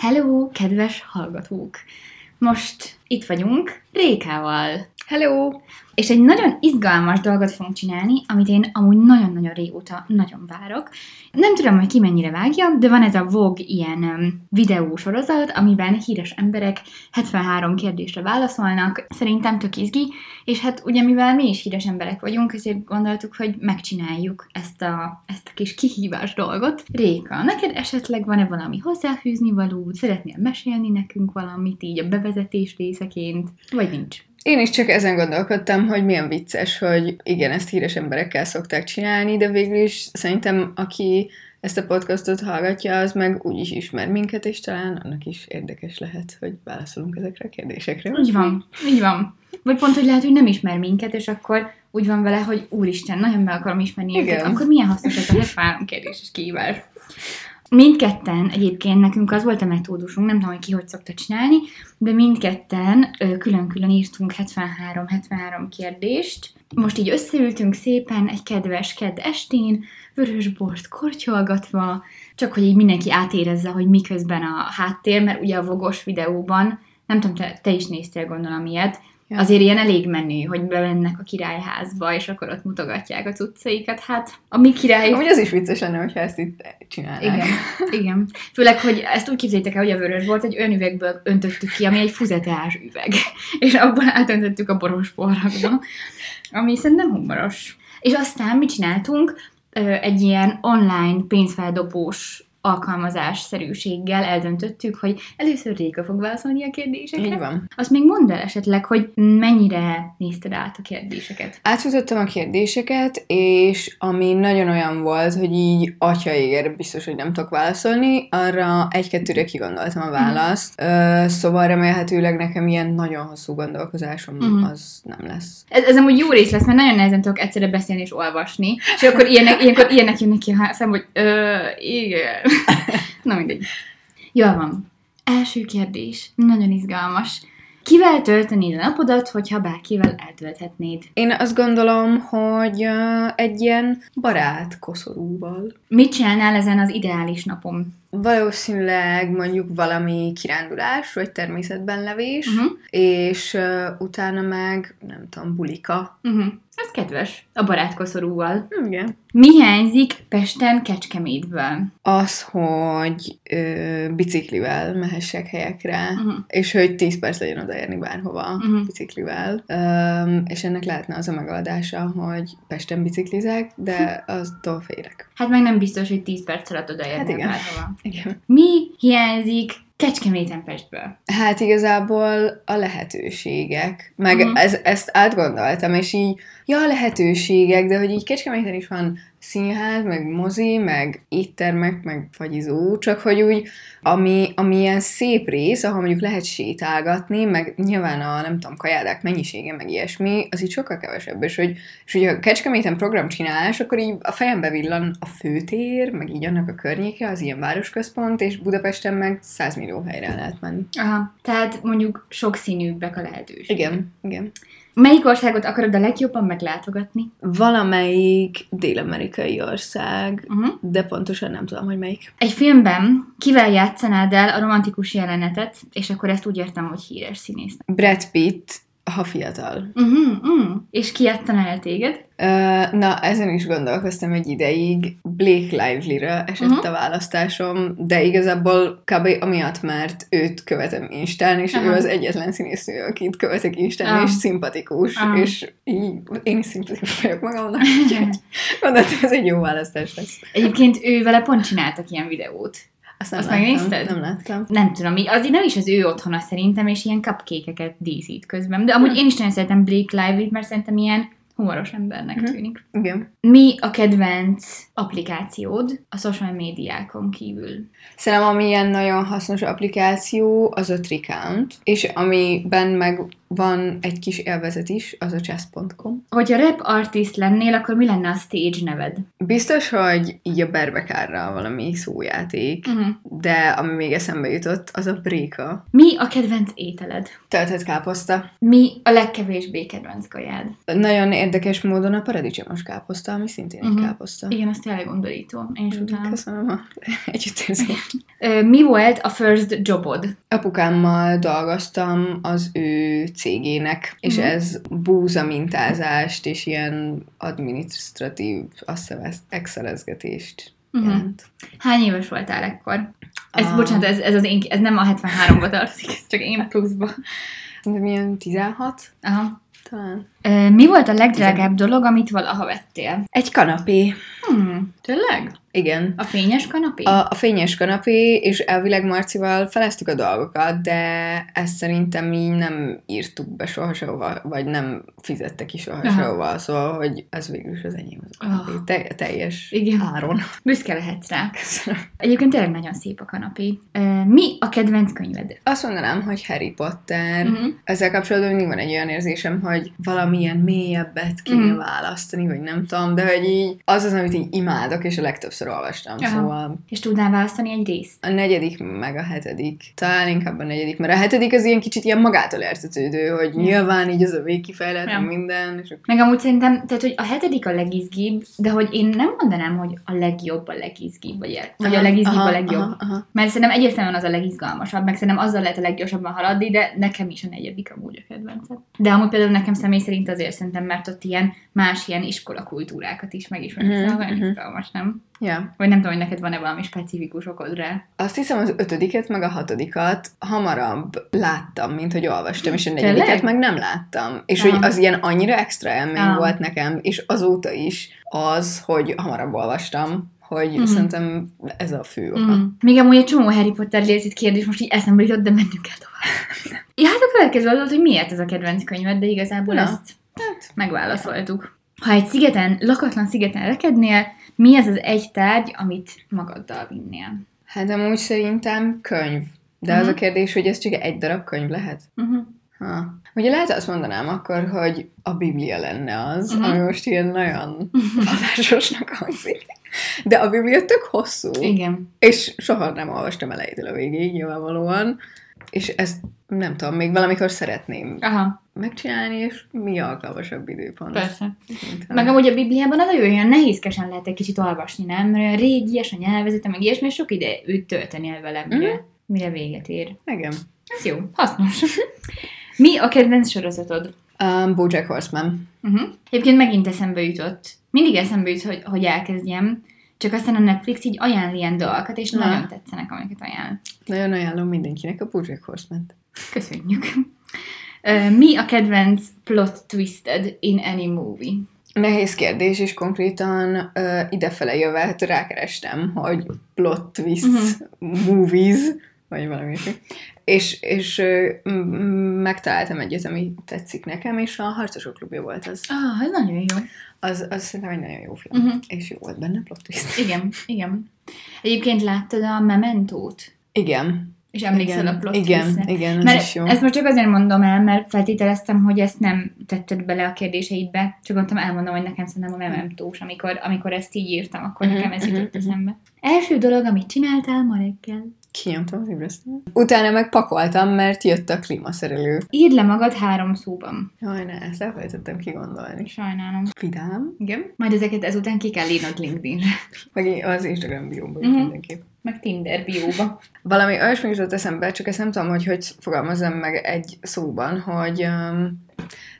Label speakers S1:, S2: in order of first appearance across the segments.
S1: Hello, kedves hallgatók! Most itt vagyunk Rékával.
S2: Hello!
S1: És egy nagyon izgalmas dolgot fogunk csinálni, amit én amúgy nagyon-nagyon régóta nagyon várok. Nem tudom, hogy ki mennyire vágja, de van ez a Vogue ilyen um, videósorozat, amiben híres emberek 73 kérdésre válaszolnak. Szerintem tök izgi, és hát ugye mivel mi is híres emberek vagyunk, ezért gondoltuk, hogy megcsináljuk ezt a, ezt a kis kihívás dolgot. Réka, neked esetleg van-e valami hozzáfűzni valód? Szeretnél mesélni nekünk valamit így a bevezetés részeként? Vagy nincs?
S2: Én is csak ezen gondolkodtam, hogy milyen vicces, hogy igen, ezt híres emberekkel szokták csinálni, de végül is szerintem aki ezt a podcastot hallgatja, az meg úgy is ismer minket, és talán annak is érdekes lehet, hogy válaszolunk ezekre a kérdésekre.
S1: Így van, így van. Vagy pont, hogy lehet, hogy nem ismer minket, és akkor úgy van vele, hogy úristen, nagyon be akarom ismerni
S2: Igen.
S1: őket, akkor milyen hasznos ez a 73 kérdéses kihívás. Mindketten egyébként nekünk az volt a metódusunk, nem tudom, hogy ki hogy szokta csinálni, de mindketten külön-külön írtunk 73-73 kérdést. Most így összeültünk szépen egy kedves kedd estén, vörös bort kortyolgatva, csak hogy így mindenki átérezze, hogy miközben a háttér, mert ugye a vogos videóban, nem tudom, te, te is néztél gondolom ilyet,
S2: Ja.
S1: Azért ilyen elég menő, hogy bemennek a királyházba, és akkor ott mutogatják a cuccaikat. Hát a mi király...
S2: Amúgy az is vicces lenne, hogyha ezt itt csinálnák.
S1: Igen, igen. Főleg, hogy ezt úgy képzeljétek el, hogy a vörös volt, egy olyan üvegből öntöttük ki, ami egy fuzeteás üveg. És abból átöntöttük a boros porrakba, ami szerintem humoros. És aztán mit csináltunk? Egy ilyen online pénzfeldobós alkalmazásszerűséggel eldöntöttük, hogy először Réka fog válaszolni a kérdésekre.
S2: Így van.
S1: Azt még mondd el esetleg, hogy mennyire nézted át a kérdéseket.
S2: Átfutottam a kérdéseket, és ami nagyon olyan volt, hogy így atyaéger biztos, hogy nem tudok válaszolni, arra egy-kettőre kigondoltam a választ, uh szóval remélhetőleg nekem ilyen nagyon hosszú gondolkozásom
S1: Mhm.
S2: az nem lesz.
S1: Ez, ez amúgy jó rész lesz, mert nagyon nehezen tudok egyszerre beszélni és olvasni, és akkor ilyenek, ilyenkor ilyenek jönnek ki a szem, hogy ö, igen. Na mindegy. Jól van. Első kérdés. Nagyon izgalmas. Kivel töltenéd a napodat, hogyha bárkivel eltölthetnéd?
S2: Én azt gondolom, hogy uh, egy ilyen barát koszorúval.
S1: Mit csinálnál ezen az ideális napom?
S2: Valószínűleg mondjuk valami kirándulás, vagy természetben levés,
S1: Uh-huh.
S2: és uh, utána meg, nem tudom, bulika.
S1: Uh-huh. Ez kedves. A barátkoszorúval.
S2: Igen.
S1: Mi hiányzik Pesten Kecskemétből?
S2: Az, hogy ö, biciklivel mehessek helyekre,
S1: Uh-huh.
S2: és hogy 10 perc legyen odaérni bárhova
S1: Mhm.
S2: biciklivel. Um, és ennek lehetne az a megoldása, hogy Pesten biciklizek, de aztól félek.
S1: Hát meg nem biztos, hogy 10 perc alatt odaérnél
S2: Hát igen.
S1: bárhova.
S2: Igen.
S1: Mi hiányzik Kecskeméten Pestből?
S2: Hát igazából a lehetőségek, meg uh-huh. ez, ezt átgondoltam, és így, ja, a lehetőségek, de hogy így Kecskeméten is van színház, meg mozi, meg éttermek, meg fagyizó, csak hogy úgy, ami, ami ilyen szép rész, ahol mondjuk lehet sétálgatni, meg nyilván a, nem tudom, kajádák mennyisége, meg ilyesmi, az így sokkal kevesebb, és hogy, és hogy a Kecskeméten programcsinálás, akkor így a fejembe villan a főtér, meg így annak a környéke, az ilyen városközpont, és Budapesten meg 100 millió helyre el lehet menni.
S1: Aha, tehát mondjuk sokszínűbbek a lehetőség.
S2: Igen, igen.
S1: Melyik országot akarod a legjobban meglátogatni?
S2: Valamelyik dél-amerikai ország,
S1: Uh-huh.
S2: de pontosan nem tudom, hogy melyik.
S1: Egy filmben kivel játszanád el a romantikus jelenetet, és akkor ezt úgy értem, hogy híres színész.
S2: Brad Pitt, ha fiatal.
S1: Uh-huh, uh. És ki el téged?
S2: Ö, na, ezen is gondolkoztam egy ideig. Blake Lively-ra esett uh-huh. a választásom, de igazából kb. amiatt, mert őt követem Instán, és
S1: Aha.
S2: ő az egyetlen színésznő, akit követek Instán,
S1: Ah.
S2: és szimpatikus,
S1: Aha.
S2: és így, én is szimpatikus vagyok magamnak, úgyhogy gondoltam, ez egy jó választás lesz.
S1: Egyébként ő vele pont csináltak ilyen videót.
S2: Azt nem
S1: Azt
S2: láttam,
S1: megnézted?
S2: Nem láttam.
S1: Nem tudom, az nem is az ő otthona szerintem, és ilyen cupcake-eket díszít közben. De amúgy én is nagyon szeretem Blake Lively-t, mert szerintem ilyen humoros embernek
S2: Mhm.
S1: tűnik.
S2: Igen.
S1: Mi a kedvenc applikációd a social médiákon kívül?
S2: Szerintem ami ilyen nagyon hasznos applikáció, az a Tricount, és amiben meg van egy kis élvezet is, az a chess.com.
S1: Hogyha rap artist lennél, akkor mi lenne a stage neved?
S2: Biztos, hogy így a berbekárra valami szójáték,
S1: Uh-huh.
S2: de ami még eszembe jutott, az a bréka.
S1: Mi a kedvenc ételed?
S2: Töltött káposzta.
S1: Mi a legkevésbé kedvenc kajád?
S2: Nagyon érdekes módon a paradicsomos káposzta, ami szintén egy
S1: Mhm.
S2: káposzta.
S1: Igen, azt tényleg undorító. Én is utálom.
S2: Köszönöm a együttérzést.
S1: Mi volt a first jobod?
S2: Apukámmal dolgoztam az ő cégének, és
S1: Mhm.
S2: ez búza mintázást és ilyen administratív, excelezgetést
S1: Mhm.
S2: jelent.
S1: Hány éves voltál ekkor? Ez,
S2: Ah.
S1: bocsánat, ez, ez, az én, ez nem a 73-ba tartozik, ez csak én pluszba.
S2: Szerintem ilyen 16
S1: Aha.
S2: talán.
S1: Mi volt a legdrágább dolog, amit valaha vettél?
S2: Egy kanapé.
S1: Hmm, tényleg?
S2: Igen.
S1: A fényes kanapé?
S2: A, a fényes kanapé, és elvileg Marcival feleztük a dolgokat, de ezt szerintem így nem írtuk be soha sehova, vagy nem fizette ki soha
S1: Aha.
S2: sehova, szóval, hogy ez végül is az enyém az a kanapé.
S1: Ah.
S2: Te, teljes
S1: Igen.
S2: áron.
S1: Büszke lehetsz rá.
S2: Köszönöm.
S1: Egyébként tényleg nagyon szép a kanapé. Mi a kedvenc könyved?
S2: Azt mondanám, hogy Harry Potter.
S1: Mhm.
S2: Ezzel kapcsolatban mindig van egy olyan érzésem, hogy valamilyen mélyebbet kéne
S1: Mhm.
S2: választani, vagy nem tudom, de hogy így az az, amit így imádok, és a legtöbbször olvastam.
S1: Aha.
S2: Szóval
S1: És tudnál választani egy részt?
S2: A negyedik, meg a hetedik. Talán inkább a negyedik, mert a hetedik az ilyen kicsit ilyen magától értetődő, hogy
S1: Ja.
S2: nyilván így az a végkifejlet,
S1: Ja.
S2: minden, és akkor...
S1: Meg amúgy szerintem, tehát, hogy a hetedik a legizgibb, de hogy én nem mondanám, hogy a legjobb a legizgibb, vagy, el, vagy a legizgibb
S2: aha,
S1: a legjobb.
S2: Aha, aha.
S1: Mert szerintem egyértelműen az a legizgalmasabb, meg szerintem azzal lehet a leggyorsabban haladni, de nekem is a negyedik amúgy a kedvencem. De amúgy például nekem személy szerint azért szerintem, mert ott ilyen más ilyen iskola kultúrákat is megismerni,
S2: Mhm,
S1: szóval nagyon izgalmas, nem?
S2: Ja.
S1: Vagy nem tudom, hogy neked van-e valami specifikus okod rá.
S2: Azt hiszem az ötödiket, meg a hatodikat hamarabb láttam, mint hogy olvastam, és a
S1: Tényleg?
S2: negyediket meg nem láttam. És
S1: Aha.
S2: hogy az ilyen annyira extra élmény
S1: Aha.
S2: volt nekem, és azóta is az, hogy hamarabb olvastam, hogy
S1: Mhm.
S2: szerintem ez a fő oka.
S1: Mm. Még amúgy egy csomó Harry Potter létezett kérdés most így eszembe jutott, de menjünk el tovább. ja, hát a következő az volt, hogy miért ez a kedvenc könyved, de igazából
S2: Na.
S1: ezt megválaszoltuk. Ha egy szigeten, lakatlan szigeten rekednél, mi az az egy tárgy, amit magaddal vinnél?
S2: Hát amúgy szerintem könyv. De az
S1: Mhm.
S2: a kérdés, hogy ez csak egy darab könyv lehet?
S1: Uh-huh.
S2: Ha. Ugye lehet azt mondanám akkor, hogy a Biblia lenne az,
S1: Mhm.
S2: uh-huh. ami most ilyen nagyon hatásosnak hangzik. De a Biblia tök hosszú,
S1: Igen.
S2: és soha nem olvastam elejétől a végéig, nyilvánvalóan. És ezt nem tudom, még valamikor szeretném
S1: Aha,
S2: megcsinálni, és mi alkalmasabb időpont.
S1: persze.
S2: A-
S1: Meg amúgy a Bibliában az olyan nehézkesen lehet egy kicsit olvasni, nem? Mert olyan régies a nyelvezete, meg ilyesmi, és sok ide őt tölteni el vele, mire,
S2: Mhm.
S1: mire véget ér.
S2: Igen.
S1: Ez jó, hasznos. Mi a kedvenc sorozatod?
S2: Um, Bojack Horseman.
S1: Uh-huh. Egyébként megint eszembe jutott. Mindig eszembe jut, hogy, hogy elkezdjem, csak aztán a Netflix így ajánl ilyen dolgokat, és
S2: Na.
S1: nagyon tetszenek, amiket ajánl.
S2: Nagyon ajánlom mindenkinek a Bojack Horseman-t.
S1: Köszönjük. Mi a kedvenc plot twisted in any movie?
S2: Nehéz kérdés, és konkrétan uh, idefele jöve rákerestem, hogy plot twist uh-huh. movies, vagy valami ilyesmi. És, és uh, megtaláltam egyet, ami tetszik nekem, és a Harcosok klubja volt az.
S1: Ah, ez nagyon jó.
S2: Az, az szerintem egy nagyon jó film, uh-huh. és jó volt benne plot twist.
S1: Igen, igen. Egyébként láttad a Mementót?
S2: Igen.
S1: És emlékszel
S2: igen,
S1: a plot
S2: Igen,
S1: twistre?
S2: igen, ez
S1: Mert
S2: is jó.
S1: ezt most csak azért mondom el, mert feltételeztem, hogy ezt nem tetted bele a kérdéseidbe, csak mondtam, elmondom, hogy nekem szerintem a mementós, amikor, amikor ezt így írtam, akkor
S2: Mhm,
S1: nekem ez
S2: mhm,
S1: jutott
S2: mhm.
S1: eszembe. Első dolog, amit csináltál ma reggel.
S2: Kinyomtam az ébresztőt. Utána meg pakoltam, mert jött a klímaszerelő.
S1: Írd le magad három szóban.
S2: Jaj, ne, ezt elfelejtettem kigondolni.
S1: Sajnálom.
S2: Vidám,
S1: Igen? Majd ezeket ezután ki kell írnod LinkedInre.
S2: meg az Instagram biómban
S1: Mhm.
S2: uh-huh. mindenképp.
S1: Meg Tinder bióba.
S2: Valami olyasmi jutott eszembe, csak ezt nem tudom, hogy hogy fogalmazom meg egy szóban, hogy um,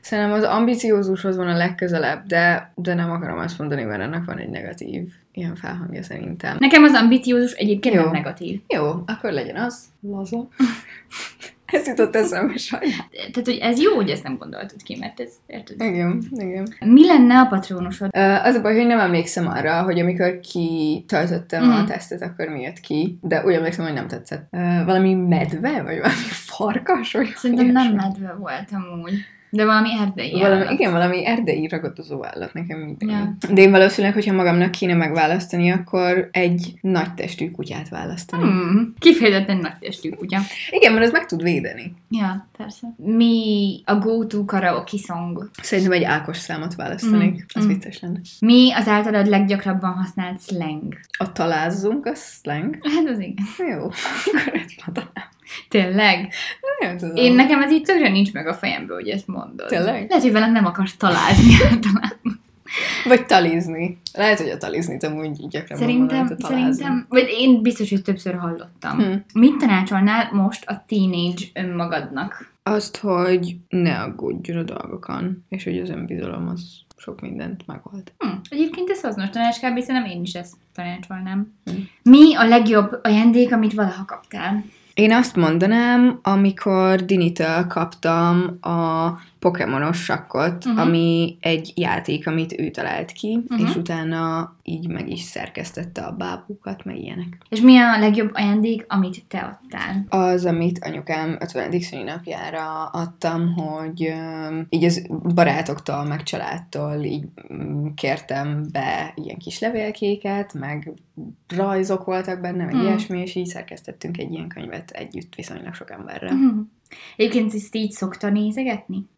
S2: szerintem az ambiciózushoz van a legközelebb, de, de nem akarom azt mondani, mert ennek van egy negatív ilyen felhangja szerintem.
S1: Nekem az ambiciózus egyébként
S2: Jó.
S1: nem negatív.
S2: Jó, akkor legyen az. Laza. ez jutott eszembe sajnálom.
S1: Tehát, hogy ez jó, hogy ezt nem gondoltad ki, mert ez, érted?
S2: Igen, igen.
S1: Mi lenne a patronusod?
S2: Az a baj, hogy nem emlékszem arra, hogy amikor kitöltöttem
S1: Mhm.
S2: a tesztet, akkor mi jött ki, de úgy emlékszem, hogy nem tetszett. Valami medve, vagy valami farkas? Vagy
S1: Szerintem nem medve volt amúgy. De valami erdei
S2: Valami,
S1: állat.
S2: igen, valami erdei ragadozó állat nekem minden.
S1: Ja.
S2: De én valószínűleg, hogyha magamnak kéne megválasztani, akkor egy nagy testű kutyát választani. Hmm.
S1: Kifejezetten nagy testű kutya.
S2: Igen, mert ez meg tud védeni.
S1: Ja, persze. Mi a go-to karaoke song?
S2: Szerintem egy Ákos számot választanék.
S1: Mm,
S2: Az
S1: mm.
S2: vicces lenne.
S1: Mi az általad leggyakrabban használt slang?
S2: A talázzunk, a slang.
S1: Hát az igen.
S2: Jó, akkor ezt.
S1: Tényleg?
S2: Nem tudom.
S1: Én nekem ez így tökre nincs meg a fejembe, hogy ezt mondod.
S2: Tényleg?
S1: Lehet, hogy velem nem akarsz találni általában.
S2: Vagy talizni. Lehet, hogy a taliznit amúgy gyakran
S1: Szerintem, szerintem, vagy én biztos, hogy többször hallottam.
S2: Hm.
S1: Mit tanácsolnál most a teenage önmagadnak?
S2: Azt, hogy ne aggódjon a dolgokon, és hogy az önbizalom az sok mindent megold.
S1: Hm. Egyébként ez hasznos tanács, kb. szerintem én is ezt tanácsolnám.
S2: Hm.
S1: Mi a legjobb ajándék, amit valaha kaptál?
S2: Én azt mondanám, amikor Dinitől kaptam a Pokémonos sakkot, uh-huh. ami egy játék, amit ő talált ki, uh-huh. és utána így meg is szerkesztette a bábukat, meg ilyenek.
S1: És mi a legjobb ajándék, amit te adtál?
S2: Az, amit anyukám 50. szülinapjára adtam, hogy öm, így az barátoktól, meg családtól így mm, kértem be ilyen kis levélkéket, meg rajzok voltak benne, meg
S1: mm.
S2: ilyesmi, és így szerkesztettünk egy ilyen könyvet együtt viszonylag sok emberrel.
S1: Mhm. Egyébként ezt így szokta nézegetni?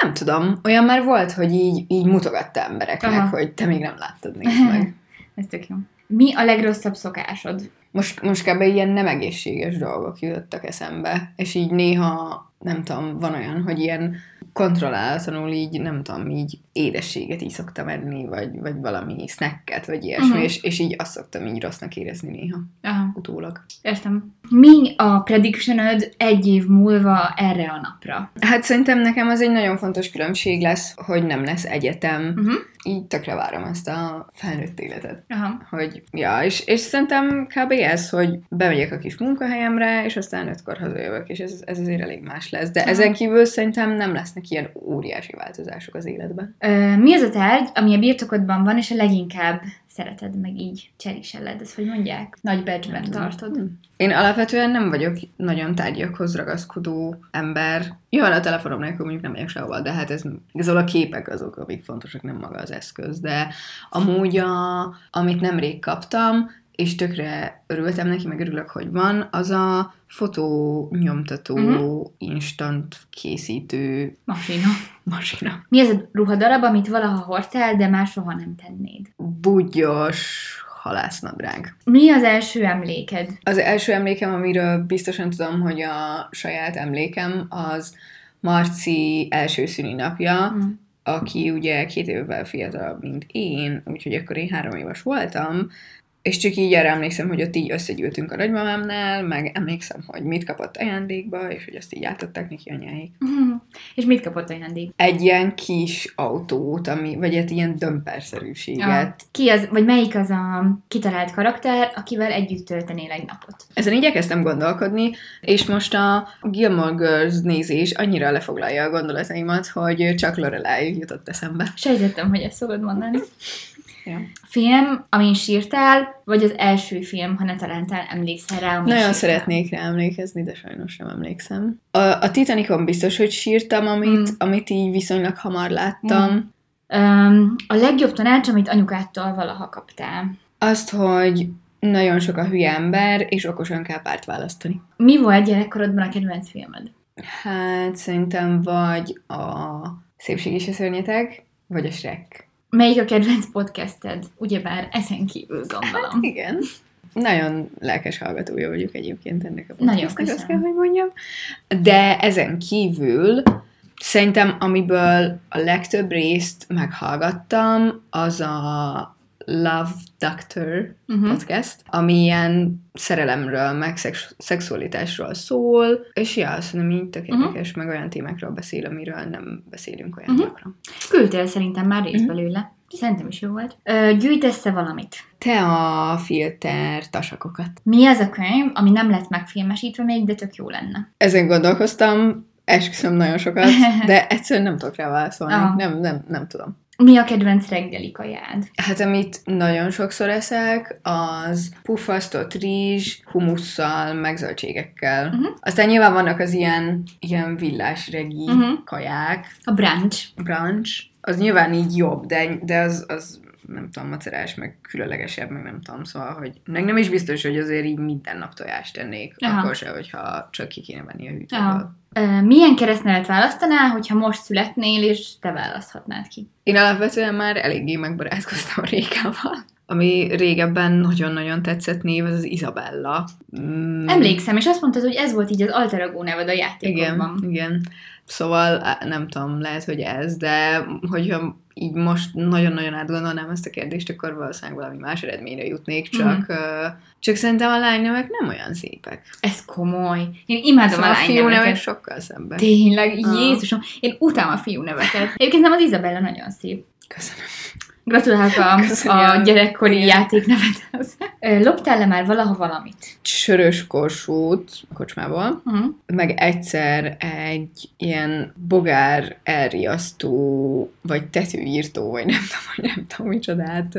S2: Nem tudom, olyan már volt, hogy így, így mutogatta embereknek.
S1: Aha.
S2: hogy te még nem láttad, nézd meg.
S1: Ez tök jó. Mi a legrosszabb szokásod?
S2: Most, most kb. ilyen nem egészséges dolgok jutottak eszembe, és így néha, nem tudom, van olyan, hogy ilyen kontrollálatlanul így, nem tudom, így édességet így szoktam enni, vagy, vagy valami snacket, vagy ilyesmi, uh-huh. és, és így azt szoktam így rossznak érezni néha,
S1: Aha,
S2: utólag.
S1: értem. Mi a predictionöd egy év múlva erre a napra?
S2: Hát szerintem nekem az egy nagyon fontos különbség lesz, hogy nem lesz egyetem.
S1: Uh-huh.
S2: Így tökre várom ezt a felnőtt életet.
S1: Aha.
S2: hogy ja, és, és szerintem kb. ez, hogy bemegyek a kis munkahelyemre, és aztán ötkor hazajövök, és ez, ez azért elég más lesz. De
S1: Aha.
S2: ezen kívül szerintem nem lesznek ilyen óriási változások az életben.
S1: Ö, mi az a tárgy, ami a birtokodban van, és a leginkább szereted, meg így cseréseled? Ezt hogy mondják? Nagy becsben
S2: Nem
S1: tartod.
S2: Hm. Én alapvetően nem vagyok nagyon tárgyakhoz ragaszkodó ember. Jó, a telefonom nélkül mondjuk nem megyek sehova, de hát ez igazából a képek azok, amik fontosak, nem maga az eszköz. De amúgy, a, amit nemrég kaptam, és tökre örültem neki, meg örülök, hogy van, az a fotó nyomtató, uh-huh. instant készítő
S1: Masina.
S2: masina.
S1: Mi az a ruhadarab, amit valaha hordtál, de már soha nem tennéd?
S2: Bugyos halásznadrág.
S1: Mi az első emléked?
S2: Az első emlékem, amiről biztosan tudom, hogy a saját emlékem, az Marci első szülinapja,
S1: Hm.
S2: aki ugye két évvel fiatalabb, mint én, úgyhogy akkor én három éves voltam, és csak így erre emlékszem, hogy ott így összegyűltünk a nagymamámnál, meg emlékszem, hogy mit kapott ajándékba, és hogy azt így átadták neki anyáik.
S1: Mhm. És mit kapott ajándék?
S2: Egy ilyen kis autót, ami, vagy egy ilyen dömperszerűséget.
S1: Ja. Ki az, vagy melyik az a kitalált karakter, akivel együtt töltenél egy napot?
S2: Ezen így elkezdtem gondolkodni, és most a Gilmore Girls nézés annyira lefoglalja a gondolataimat, hogy csak Lorelai jutott eszembe.
S1: Sejtettem, hogy ezt szokod mondani.
S2: Ja.
S1: Film, amin sírtál, vagy az első film, ha ne talántál, emlékszel rá,
S2: Nagyon
S1: sírtál?
S2: szeretnék rá emlékezni, de sajnos nem emlékszem. A, a Titanicon biztos, hogy sírtam, amit,
S1: Mm.
S2: amit így viszonylag hamar láttam.
S1: Um, a legjobb tanács, amit anyukától valaha kaptál.
S2: Azt, hogy nagyon sok a hülye ember, és okosan kell párt választani.
S1: Mi volt gyerekkorodban a kedvenc filmed?
S2: Hát szerintem vagy a Szépség és a Szörnyeteg, vagy a Shrek.
S1: Melyik a kedvenc podcasted? Ugyebár ezen kívül gondolom.
S2: Igen. Nagyon lelkes hallgatója vagyok egyébként ennek a podcastnek, azt kell, hogy mondjam. De ezen kívül szerintem, amiből a legtöbb részt meghallgattam, az a Love Doctor
S1: Uh-huh.
S2: podcast, ami ilyen szerelemről, meg szex- szexualitásról szól, és ja, szerintem így tök
S1: Mhm.
S2: érdekes, meg olyan témákról beszél, amiről nem beszélünk olyan
S1: Mhm.
S2: gyakran.
S1: Küldtél szerintem már részt
S2: Mhm.
S1: belőle. Szerintem is jó volt. Ö, gyűjtesz-e valamit?
S2: Te a filter tasakokat.
S1: Mi az a könyv, ami nem lett megfilmesítve még, de tök jó lenne?
S2: Ezen gondolkoztam, esküszöm nagyon sokat, de egyszerűen nem tudok rá válaszolni.
S1: Aha.
S2: Nem, nem, nem tudom.
S1: Mi a kedvenc reggeli kajád?
S2: Hát amit nagyon sokszor eszek, az puffasztott rizs, humusszal, meg zöldségekkel.
S1: Mhm.
S2: Aztán nyilván vannak az ilyen, ilyen villás regi
S1: Mhm.
S2: kaják,
S1: A brunch.
S2: brunch, az nyilván így jobb, de, de az, az nem tudom, macerás, meg különlegesebb, meg nem tudom, szóval, hogy meg nem is biztos, hogy azért így minden nap tojást tennék,
S1: Aha.
S2: akkor se, hogyha csak ki kéne venni a hűtőből.
S1: Milyen keresztnevet választanál, hogyha most születnél, és te választhatnád ki?
S2: Én alapvetően már eléggé megbarátkoztam a Rékával. ami régebben nagyon-nagyon tetszett név, az az Isabella. Mm,
S1: Emlékszem, és azt mondtad, hogy ez volt így az alter ego neved a játékokban.
S2: Igen, igen. Szóval nem tudom, lehet, hogy ez, de hogyha így most nagyon-nagyon átgondolnám ezt a kérdést, akkor valószínűleg valami más eredményre jutnék, csak,
S1: Mhm.
S2: uh, csak szerintem a lánynevek nem olyan szépek.
S1: Ez komoly. Én imádom
S2: Szóval
S1: a
S2: a fiú nevek sokkal szebben.
S1: Tényleg,
S2: Ah.
S1: Jézusom, én utálom a fiú neveket. Egyébként nem az Izabella nagyon szép.
S2: Köszönöm.
S1: Gratulálok a, a gyerekkori
S2: Igen.
S1: játéknevedhez. Loptál-e már valaha valamit?
S2: Sörös korsót a kocsmából,
S1: Uh-huh.
S2: meg egyszer egy ilyen bogár elriasztó, vagy tetőírtó, vagy nem tudom, vagy nem tudom micsodát,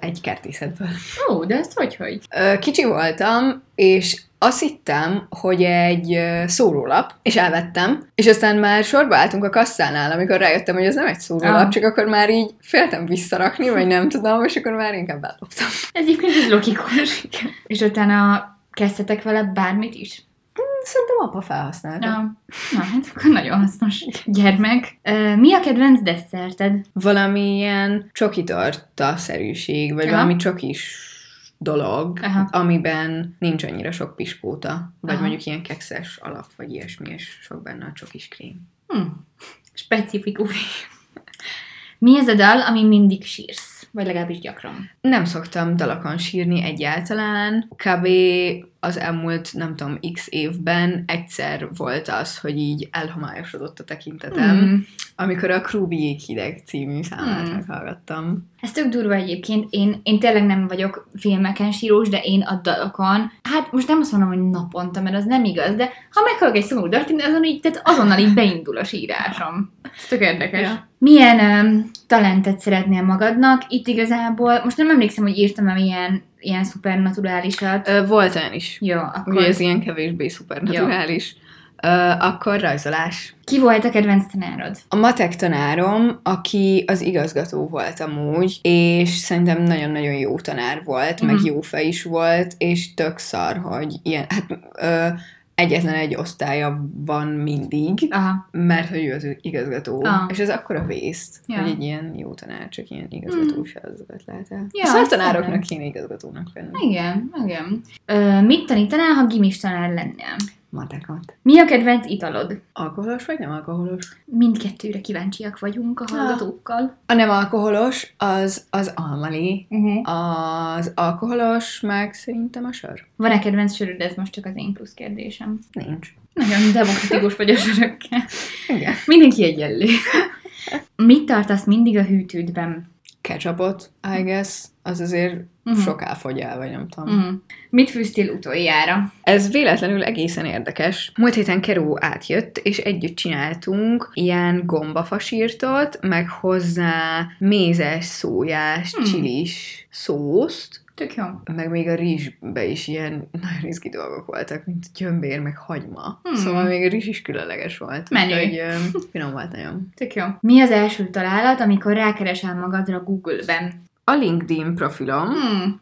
S2: egy kertészetből.
S1: Ó, de ezt hogy, hogy?
S2: Kicsi voltam, és azt hittem, hogy egy szórólap, és elvettem, és aztán már sorba álltunk a kasszánál, amikor rájöttem, hogy ez nem egy szórólap,
S1: Ah.
S2: csak akkor már így féltem visszarakni, vagy nem tudom, és akkor már inkább elloptam.
S1: Ez egyébként ez logikus. És utána kezdtetek vele bármit is?
S2: Szerintem apa felhasználta.
S1: Na, na, hát akkor nagyon hasznos gyermek. Mi a kedvenc desszerted?
S2: Valami ilyen csokitarta-szerűség, vagy
S1: Aha.
S2: valami csokis dolog,
S1: Aha.
S2: amiben nincs annyira sok piskóta, vagy
S1: Aha.
S2: mondjuk ilyen kekszes alap, vagy ilyesmi, és sok benne a csokis krém.
S1: Hm. Specifikus. Mi ez a dal, ami mindig sírsz? Vagy legalábbis gyakran.
S2: Nem szoktam dalakon sírni egyáltalán. Kb. az elmúlt, nem tudom, x évben egyszer volt az, hogy így elhomályosodott a tekintetem,
S1: Hmm.
S2: Amikor a Krúbi Jéghideg című számát
S1: Hmm.
S2: meghallgattam.
S1: Ez tök durva egyébként. Én, én tényleg nem vagyok filmeken sírós, de én a dalokon, hát most nem azt mondom, hogy naponta, mert az nem igaz, de ha meghallok egy szomorú dalt, azon így, tehát azonnal így beindul a sírásom. Ez tök érdekes.
S2: Ja.
S1: Milyen um, talentet szeretnél magadnak? Itt igazából, most nem emlékszem, hogy írtam-e ilyen, ilyen szupernaturálisat.
S2: Volt olyan is.
S1: Jó, akkor
S2: Ugye ez ilyen kevésbé szupernaturális. Akkor rajzolás.
S1: ki volt a kedvenc tanárod?
S2: A matek tanárom, aki az igazgató volt amúgy, és szerintem nagyon-nagyon jó tanár volt, meg
S1: Mhm.
S2: jó fej is volt, és tök szar, hogy ilyen, hát ö, egyetlen egy osztálya van mindig,
S1: Aha.
S2: mert hogy ő az igazgató,
S1: Ah.
S2: és ez akkor a vészt,
S1: Ja.
S2: hogy egy ilyen jó tanár, csak ilyen igazgatós feladatokat lát el.
S1: Ja,
S2: a
S1: tényleg.
S2: kéne igazgatónak lenni.
S1: Igen, igen. Ö, mit tanítanál, ha gimis tanár lennél?
S2: Matekot.
S1: Mi a kedvenc italod?
S2: Alkoholos vagy nem alkoholos?
S1: Mindkettőre kíváncsiak vagyunk a hallgatókkal.
S2: A nem alkoholos az az almali,
S1: Uh-huh.
S2: az alkoholos meg szerintem a sör.
S1: Van-e kedvenc söröd? Ez most csak az én plusz kérdésem.
S2: Nincs.
S1: Nagyon demokratikus vagy a sörökkel.
S2: Igen.
S1: Mindenki egyenlő. Mit tartasz mindig a hűtődben?
S2: Ketchupot, I guess, az azért uh-huh. sok elfogy el, vagy nem tudom. Uh-huh.
S1: Mm. Mit fűztél utoljára?
S2: Ez véletlenül egészen érdekes. Múlt héten Keró átjött, és együtt csináltunk ilyen gombafasírtot, meg hozzá mézes, szójás,
S1: hmm.
S2: csilis szószt,
S1: Tök jó.
S2: meg még a rizsbe is ilyen nagyon rizki dolgok voltak, mint gyömbér, meg hagyma.
S1: Hmm.
S2: Szóval még a rizs is különleges volt.
S1: Menő.
S2: Úgyhogy finom volt nagyon.
S1: Tök jó. Mi az első találat, amikor rákeresel magadra Google-ben?
S2: A LinkedIn profilom, hmm.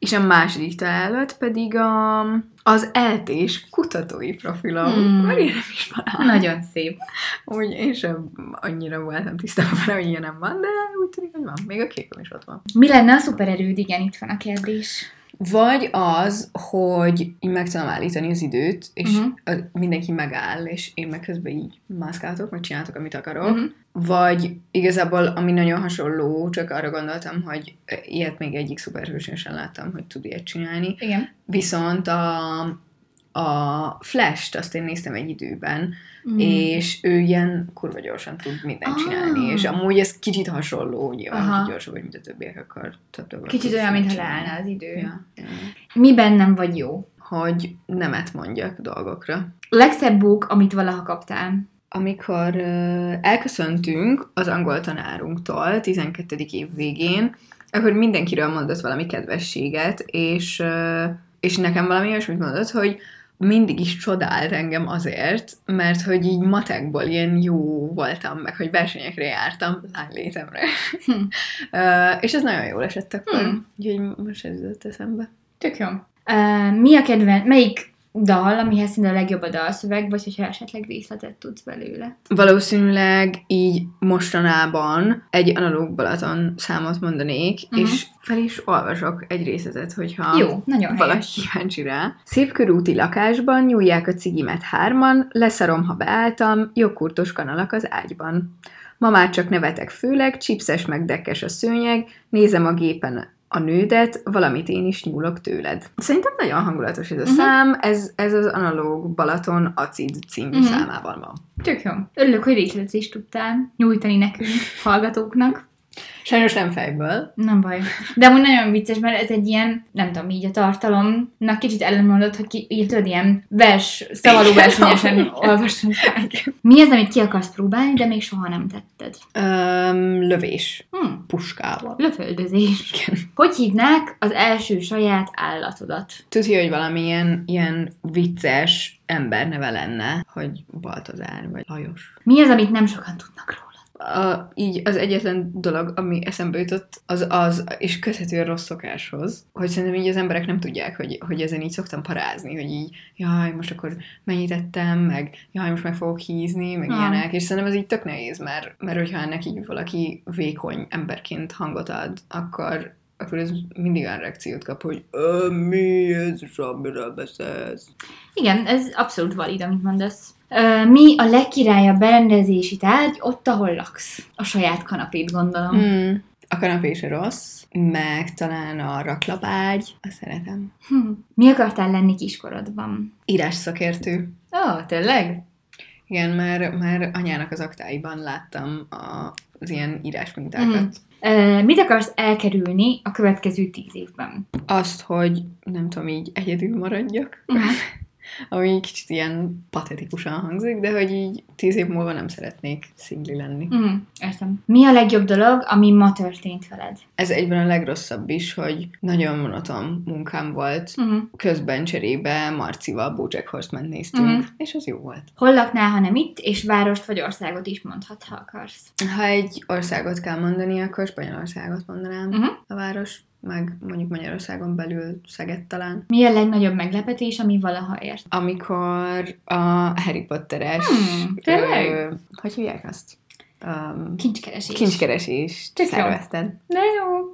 S2: És a második találat pedig a, az eltés kutatói profilom. Mert ilyen nem is van.
S1: Nagyon szép.
S2: Úgy én sem annyira voltam tisztában vele, hogy ilyen nem van, de úgy tűnik, hogy van. Még a képem is ott van.
S1: Mi lenne a szupererőd? Igen, itt van a kérdés.
S2: Vagy az, hogy így meg tudom állítani az időt, és uh-huh. mindenki megáll, és én meg közben így mászkáltok, meg csináltok, amit akarok. Uh-huh. Vagy igazából, ami nagyon hasonló, csak arra gondoltam, hogy ilyet még egyik szuperhősön sem láttam, hogy tud ilyet csinálni.
S1: Igen.
S2: Viszont a, a Flash-t azt én néztem egy időben,
S1: Mm.
S2: és ő ilyen kurva gyorsan tud mindent
S1: Ah.
S2: csinálni, és amúgy ez kicsit hasonló, nyilván,
S1: Aha.
S2: gyorsabb vagy, mint a többiek, több dolgot
S1: Kicsit olyan, mintha leállna az idő.
S2: Ja, ja.
S1: Miben nem vagy jó?
S2: Hogy nemet mondjak dolgokra.
S1: Legszebb bók, amit valaha kaptál.
S2: Amikor uh, elköszöntünk az angol tanárunktól 12. év végén, akkor mindenkiről mondott valami kedvességet, és, uh, és nekem valami olyasmit mondott, hogy mindig is csodált engem azért, mert hogy így matekból ilyen jó voltam, meg hogy versenyekre jártam lánylétemre.
S1: Hm.
S2: uh, és ez nagyon jól esett akkor,
S1: Hm.
S2: úgyhogy most ez jutott eszembe.
S1: Tök jó. Uh, mi a kedvenc, melyik dal, amihez szinte a legjobb a dalszöveg, vagy hogyha esetleg részletet tudsz belőle.
S2: Valószínűleg így mostanában egy analóg Balaton számot mondanék,
S1: Mhm.
S2: és fel is olvasok egy részletet, hogyha
S1: Jó, nagyon
S2: valaki
S1: helyes.
S2: kíváncsi rá. Szép körúti lakásban nyúlják a cigimet hárman, leszarom, ha beálltam, jogkurtos kanalak az ágyban. Ma már csak nevetek főleg, csipszes meg dekkes a szőnyeg, nézem a gépen a nődet, valamit én is nyúlok tőled. Szerintem nagyon hangulatos ez a
S1: Mhm.
S2: szám, ez, ez az analóg Balaton Acid című
S1: Mhm.
S2: számában van.
S1: Tök jó. Örülök, hogy részletet is tudtál nyújtani nekünk, hallgatóknak.
S2: Sajnos nem fejből.
S1: Nem baj. De amúgy nagyon vicces, mert ez egy ilyen, nem tudom, így a tartalomnak kicsit ellenmondott, hogy ki, így tudod, ilyen vers, szavaló versenyesen meg. Mi az, amit ki akarsz próbálni, de még soha nem tetted?
S2: Um, lövés.
S1: Hm.
S2: Puskával.
S1: Leföldözés.
S2: Igen.
S1: Hogy hívnák az első saját állatodat?
S2: Tudja, hogy valamilyen ilyen vicces emberneve lenne, hogy Baltazár vagy Lajos.
S1: Mi az, amit nem sokan tudnak róla?
S2: A, így az egyetlen dolog, ami eszembe jutott, az az, és köthető a rossz szokáshoz, hogy szerintem így az emberek nem tudják, hogy, hogy ezen így szoktam parázni, hogy így, jaj, most akkor mennyit ettem, meg jaj, most meg fogok hízni, meg
S1: Ah.
S2: ilyenek, és szerintem ez így tök nehéz, mert, mert hogyha ennek így valaki vékony emberként hangot ad, akkor akkor ez mindig olyan reakciót kap, hogy mi ez, és amiről beszélsz.
S1: Igen, ez abszolút valid, amit mondasz. Ö, mi a legkirályabb berendezési tárgy ott, ahol laksz? A saját kanapét, gondolom.
S2: Hmm. A kanapé se rossz, meg talán a raklapágy, azt szeretem.
S1: Hm. Mi akartál lenni kiskorodban?
S2: Írás szakértő.
S1: Ó, oh, tényleg?
S2: Igen, már, már anyának az aktáiban láttam a, az ilyen írás mintákat.
S1: Mit akarsz elkerülni a következő tíz évben?
S2: Azt, hogy nem tudom, így egyedül maradjak,
S1: Mhm.
S2: Ami kicsit ilyen patetikusan hangzik, de hogy így tíz év múlva nem szeretnék szingli lenni.
S1: Mm, értem. Mi a legjobb dolog, ami ma történt veled?
S2: Ez egyben a legrosszabb is, hogy nagyon monoton munkám volt.
S1: Mm.
S2: Közben cserébe Marcival Bojack Horseman néztünk,
S1: Mhm.
S2: és az jó volt.
S1: Hol laknál, ha nem itt, és várost vagy országot is mondhatsz, ha akarsz.
S2: Ha egy országot kell mondani, akkor Spanyolországot mondanám
S1: Mhm.
S2: a város, meg mondjuk Magyarországon belül Szeged talán.
S1: Mi a legnagyobb meglepetés, ami valaha ért?
S2: Amikor a Harry Potteres...
S1: Hmm, tényleg?
S2: ö, hogy hívják azt? Um,
S1: Kincskeresés.
S2: kincskeresést
S1: Tök jó.
S2: szervezted.
S1: Jó.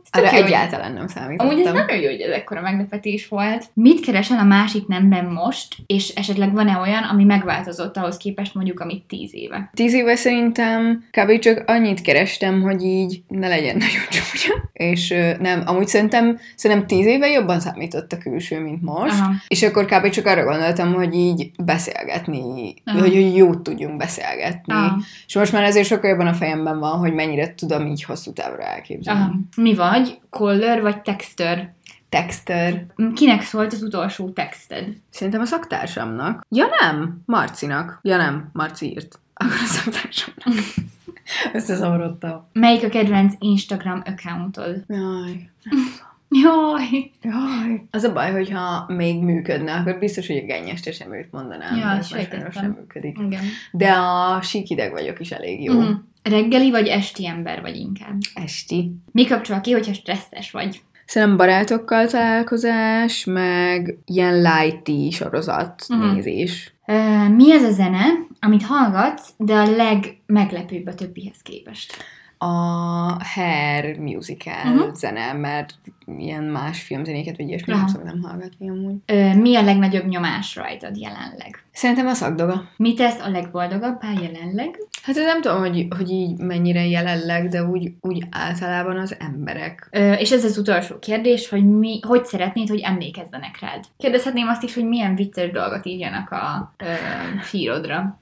S1: Ez tök
S2: Arra
S1: jó,
S2: egyáltalán nem számítottam.
S1: Amúgy ez nagyon jó, hogy ez ekkora meglepetés volt. Mit keresel a másik nemben most, és esetleg van-e olyan, ami megváltozott ahhoz képest mondjuk, amit tíz éve?
S2: Tíz éve szerintem kb. csak annyit kerestem, hogy így ne legyen nagyon csúnya. És nem, amúgy szerintem, szerintem tíz éve jobban számított a külső, mint most.
S1: Aha.
S2: És akkor kb. csak arra gondoltam, hogy így beszélgetni,
S1: Aha.
S2: hogy, hogy jót tudjunk beszélgetni.
S1: Aha.
S2: És most már ezért sokkal jobban a fejemben van, hogy mennyire tudom így hosszú távra elképzelni.
S1: Aha. Mi vagy? Caller vagy texter?
S2: Texter.
S1: Kinek szólt az utolsó texted?
S2: Szerintem a szaktársamnak. Ja nem, Marcinak. Ja nem, Marci írt. Akkor a szaktársamnak. Összezavarodtam.
S1: Melyik a kedvenc Instagram accountod?
S2: Jaj.
S1: Jaj!
S2: Jaj. Az a baj, hogyha még működne, akkor biztos, hogy a gennyest sem őt mondanám.
S1: Ja,
S2: ez már nem működik.
S1: Igen.
S2: De a síkideg vagyok is elég jó.
S1: Mhm. Reggeli vagy esti ember vagy inkább?
S2: Esti.
S1: Mi kapcsol ki, hogyha stresszes vagy?
S2: Szerintem barátokkal találkozás, meg ilyen lighty sorozat
S1: Mhm.
S2: nézés.
S1: Ö, mi az a zene, amit hallgatsz, de a legmeglepőbb a többihez képest?
S2: A Hair musical
S1: Mhm.
S2: zene, mert ilyen más filmzenéket vagy ilyesmi nem szoktam hallgatni amúgy.
S1: Ö, mi a legnagyobb nyomás rajtad jelenleg?
S2: Szerintem a szakdoga.
S1: Mi tesz a legboldogabbá jelenleg?
S2: Hát ez nem tudom, hogy, hogy így mennyire jelenleg, de úgy, úgy általában az emberek.
S1: Ö, és ez az utolsó kérdés, hogy mi, hogy szeretnéd, hogy emlékezzenek rád? Kérdezhetném azt is, hogy milyen vicces dolgot írjanak a ö, hírodra.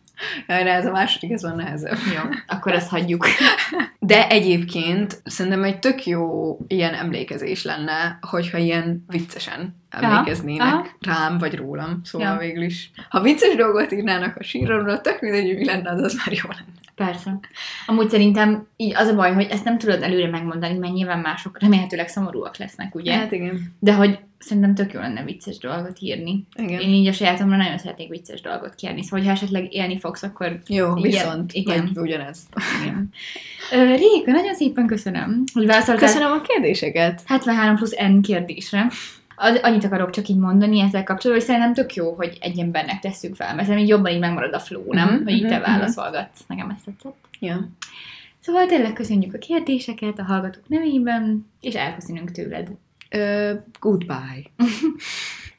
S2: Jaj, de ez a második, ez van nehezebb.
S1: Jó, akkor azt hagyjuk.
S2: De egyébként szerintem egy tök jó ilyen emlékezés lenne, hogyha ilyen viccesen emlékeznének
S1: aha.
S2: rám vagy rólam. Szóval
S1: Ja.
S2: végül is. Ha vicces dolgot írnának a síromra, tök mindegy, mi lenne, az az már jó lenne.
S1: Persze. Amúgy szerintem így az a baj, hogy ezt nem tudod előre megmondani, mert nyilván mások remélhetőleg szomorúak lesznek, ugye?
S2: Hát igen.
S1: De hogy szerintem tök jó lenne vicces dolgot írni.
S2: igen.
S1: Én így a sajátomra nagyon szeretnék vicces dolgot kérni, szóval ha esetleg élni fogsz, akkor
S2: Jó, viszont.
S1: igen.
S2: Vagy ugyanez.
S1: igen. Réka, nagyon szépen köszönöm, hogy válaszoltál
S2: Köszönöm a kérdéseket.
S1: 73 plusz N kérdésre. Az, annyit akarok csak így mondani ezzel kapcsolatban, hogy szerintem tök jó, hogy egy embernek tesszük fel, mert szerintem jobban így megmarad a flow, nem?
S2: Mhm,
S1: hogy így te
S2: mhm, mhm.
S1: válaszolgatsz. Nekem ezt tetszett.
S2: Ja.
S1: Szóval tényleg köszönjük a kérdéseket a hallgatók nevében, és elköszönünk tőled.
S2: Uh, goodbye.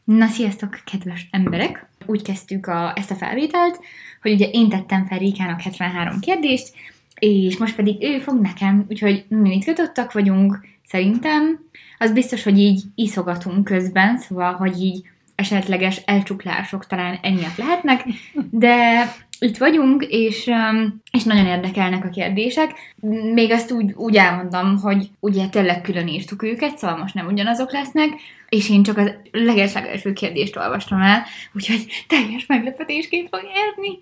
S1: Na, sziasztok, kedves emberek! Úgy kezdtük a, ezt a felvételt, hogy ugye én tettem fel Rikának 73 kérdést, és most pedig ő fog nekem, úgyhogy nagyon izgatottak vagyunk, szerintem. Az biztos, hogy így iszogatunk közben, szóval, hogy így esetleges elcsuklások talán emiatt lehetnek, de itt vagyunk, és, um, és nagyon érdekelnek a kérdések. Még azt úgy, úgy elmondom, hogy ugye tényleg külön írtuk őket, szóval most nem ugyanazok lesznek, és én csak az leges-legelső kérdést olvastam el, úgyhogy teljes meglepetésként fog érni,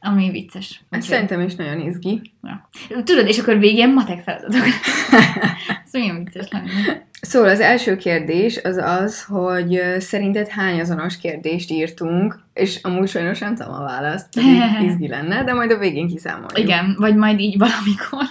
S1: ami vicces.
S2: Ez
S1: Úgyhogy-
S2: szerintem is nagyon izgi.
S1: Ja. Tudod, és akkor végén matek feladatok. Ez milyen vicces lenne.
S2: Szóval az első kérdés az az, hogy szerinted hány azonos kérdést írtunk, és amúgy sajnos nem tudom a választ, pedig izgi lenne, de majd a végén kiszámoljuk.
S1: Igen, vagy majd így valamikor.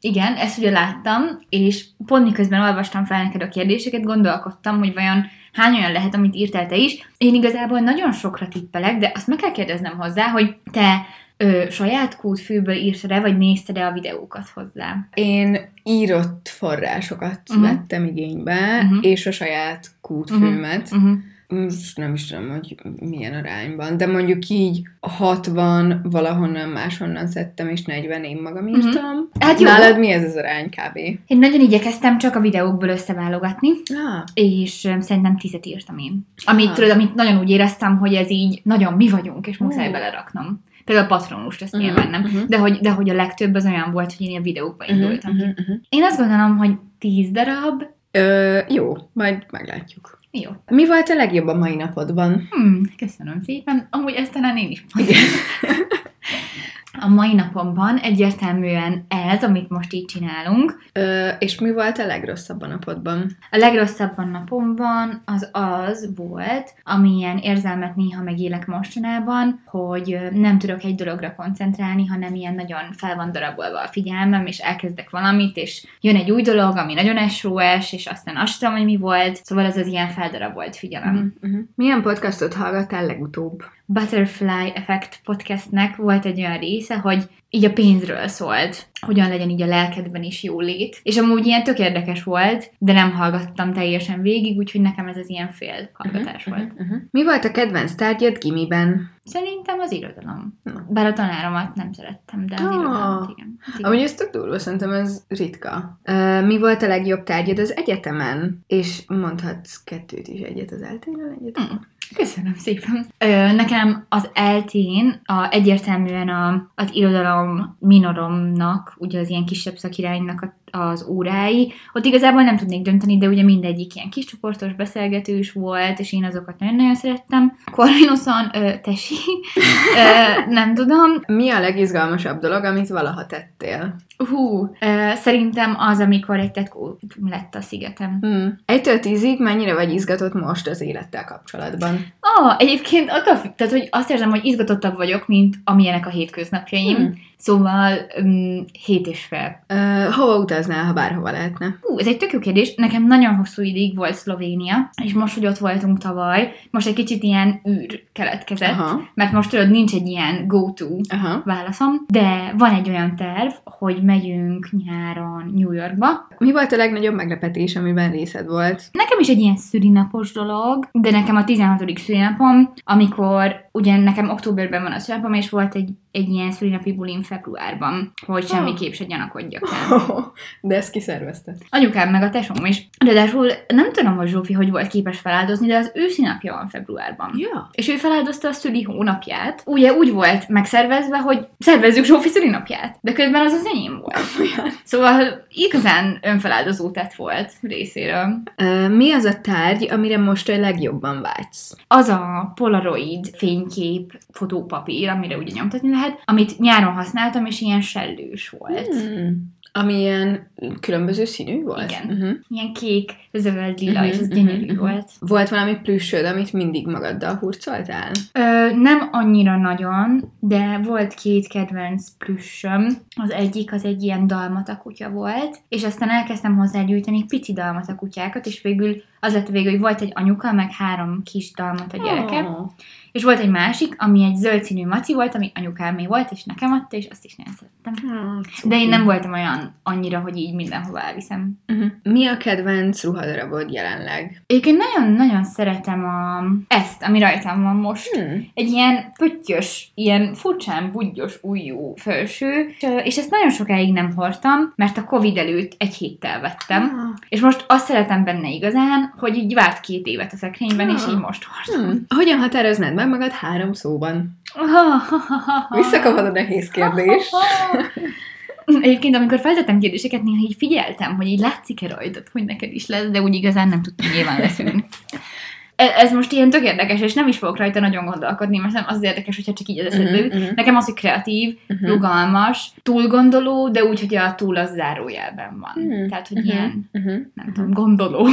S1: Igen, ezt ugye láttam, és pont miközben olvastam fel neked a kérdéseket, gondolkodtam, hogy vajon hány olyan lehet, amit írtál te is. Én igazából nagyon sokra tippelek, de azt meg kell kérdeznem hozzá, hogy te ö, saját kódfűből írtad-e, vagy nézted-e a videókat hozzá?
S2: Én írott forrásokat
S1: Mhm.
S2: uh-huh. vettem igénybe,
S1: Mhm.
S2: uh-huh. és a saját kútfilmet. Uh-huh.
S1: Uh-huh.
S2: Most nem is tudom, hogy milyen arányban, de mondjuk így 60 valahonnan máshonnan szedtem, és 40 én magam
S1: Mhm.
S2: írtam.
S1: Hát jó.
S2: Nálad mi ez az arány kb?
S1: Én nagyon igyekeztem csak a videókból összeválogatni,
S2: Ah,
S1: és öm, szerintem tizet írtam én. Amit,
S2: Aha.
S1: tudod, amit nagyon úgy éreztem, hogy ez így nagyon mi vagyunk, és muszáj
S2: Ú.
S1: beleraknom. Például a patronust, ezt
S2: Mhm,
S1: nyilván nem.
S2: mhm.
S1: De hogy, de hogy a legtöbb az olyan volt, hogy én a videókba indultam ki.
S2: uh-huh, uh-huh.
S1: Én azt gondolom, hogy tíz darab.
S2: Ö, jó, majd meglátjuk.
S1: Jó.
S2: Mi volt a legjobb a mai napodban?
S1: Hmm, köszönöm szépen. Amúgy ezt talán én is mondom. A mai napomban egyértelműen ez, amit most így csinálunk.
S2: Ö, és mi volt a legrosszabb a napodban?
S1: A legrosszabb a napomban az az volt, amilyen érzelmet néha megélek mostanában, hogy nem tudok egy dologra koncentrálni, hanem ilyen nagyon fel van darabolva a figyelmem, és elkezdek valamit, és jön egy új dolog, ami nagyon SOS, és aztán azt tudom, hogy mi volt, szóval ez az ilyen feldarabolt figyelem.
S2: Uh-huh. Milyen podcastot hallgattál legutóbb?
S1: Butterfly Effect podcastnek volt egy olyan része, hogy így a pénzről szólt, hogyan legyen így a lelkedben is jó lét. És amúgy ilyen tök érdekes volt, de nem hallgattam teljesen végig, úgyhogy nekem ez az ilyen fél hallgatás
S2: Uh-huh,
S1: volt.
S2: uh-huh. Mi volt a kedvenc tárgyad gimiben?
S1: Szerintem az irodalom.
S2: Na.
S1: Bár a tanáromat nem szerettem, de az
S2: Ah.
S1: irodalmat igen. Az igen.
S2: Amúgy ez tök durva, szerintem ez ritka. Uh, mi volt a legjobb tárgyad az egyetemen? És mondhatsz kettőt is, egyet az eltényen, egyet.
S1: Mm. Köszönöm szépen. Ö, nekem az eltén a, egyértelműen a, az irodalom minoromnak, ugye az ilyen kisebb szakiránynak a, az órái, ott igazából nem tudnék dönteni, de ugye mindegyik ilyen kis csoportos beszélgetős volt, és én azokat nagyon-nagyon szerettem. Corvinuson, ö, tesi, ö, nem tudom.
S2: Mi a legizgalmasabb dolog, amit valaha tettél?
S1: Hú, ö, szerintem az, amikor egy tetkó lett a szigetem.
S2: Hmm. Egytől tízig mennyire vagy izgatott most az élettel kapcsolatban?
S1: Ah, egyébként attól függ, tehát, hogy azt érzem, hogy izgatottabb vagyok, mint amilyenek a hétköznapjaim.
S2: Hmm.
S1: Szóval um, hét és fél.
S2: Uh, hova utaznál, ha bárhova lehetne?
S1: Hú, ez egy tök jó kérdés. Nekem nagyon hosszú ideig volt Szlovénia, és most, hogy ott voltunk tavaly, most egy kicsit ilyen űr keletkezett,
S2: Aha.
S1: mert most tudod, nincs egy ilyen go-to
S2: Aha.
S1: válaszom, de van egy olyan terv, hogy megyünk nyáron New Yorkba.
S2: Mi volt a legnagyobb meglepetés, amiben részed volt?
S1: Nekem is egy ilyen szülinapos dolog, de nekem a 16. szülinapom, amikor ugye nekem októberben van a szülinapom, és volt egy, egy ilyen szülinapi bulim februárban, hogy semmiképp se gyanakodjak el.
S2: De ezt kiszervezte.
S1: Anyukám meg a tesóm is. Ráadásul nem tudom, hogy Zsófi hogy volt képes feláldozni, de az ő színapja van februárban.
S2: Ja.
S1: És ő feláldozta a szüli hónapját. Ugye úgy volt megszervezve, hogy szervezzük Zsófi szülinapját. De közben az az enyém volt. Szóval igazán önfeláldozó tett volt részéről.
S2: Uh, mi az a tárgy, amire most a legjobban vágysz?
S1: Az a Polaroid fénykép fotópapír, amire ugye nyomtatni lehet, amit nyáron használtam, és ilyen sellős volt.
S2: Hmm. Ami ilyen különböző színű volt?
S1: Igen.
S2: Uh-huh.
S1: Ilyen kék, zöld, lila,
S2: Mhm,
S1: és ez
S2: mhm,
S1: gyönyörű
S2: mhm.
S1: volt.
S2: Volt valami plüssöd, amit mindig magaddal hurcoltál?
S1: Ö, nem annyira nagyon, de volt két kedvenc plüssöm. Az egyik az egy ilyen dalmata kutya volt, és aztán elkezdtem hozzágyűjteni pici dalmata kutyákat, és végül az lett végül, hogy volt egy anyuka, meg három kis dalmata gyereke.
S2: Oh.
S1: És volt egy másik, ami egy zöld színű maci volt, ami anyukámé volt, és nekem adta, és azt is nagyon szerettem.
S2: Hmm,
S1: De én nem voltam olyan annyira, hogy így mindenhova elviszem.
S2: Uh-huh. Mi a kedvenc ruhadarabod jelenleg?
S1: Egyébként nagyon-nagyon szeretem a, ezt, ami rajtam van most.
S2: Hmm.
S1: Egy ilyen pöttyös, ilyen furcsán budgyos ujjú felső, és, és ezt nagyon sokáig nem hordtam, mert a Covid előtt egy héttel vettem.
S2: Ah.
S1: És most azt szeretem benne igazán, hogy így várt két évet a szekrényben, és
S2: Ah.
S1: így most hordtam.
S2: Hmm. Hogyan határoznád meg magad három szóban? Visszakapod a nehéz kérdést.
S1: Egyébként, amikor feltettem kérdéseket, néha így figyeltem, hogy így látszik-e rajtad, hogy neked is lesz, de úgy igazán nem tudtam nyilván leszűrni. E- Ez most ilyen tök érdekes, és nem is fogok rajta nagyon gondolkodni, mert nem az érdekes, hogyha csak így az eszedbe
S2: Mhm,
S1: jut.
S2: mhm.
S1: Nekem az, hogy kreatív,
S2: Uh-huh.
S1: rugalmas, túlgondoló, de úgy, hogy a túl az zárójelben van.
S2: Hmm.
S1: Tehát, hogy
S2: Mhm.
S1: ilyen,
S2: Uh-huh.
S1: nem tudom, gondoló,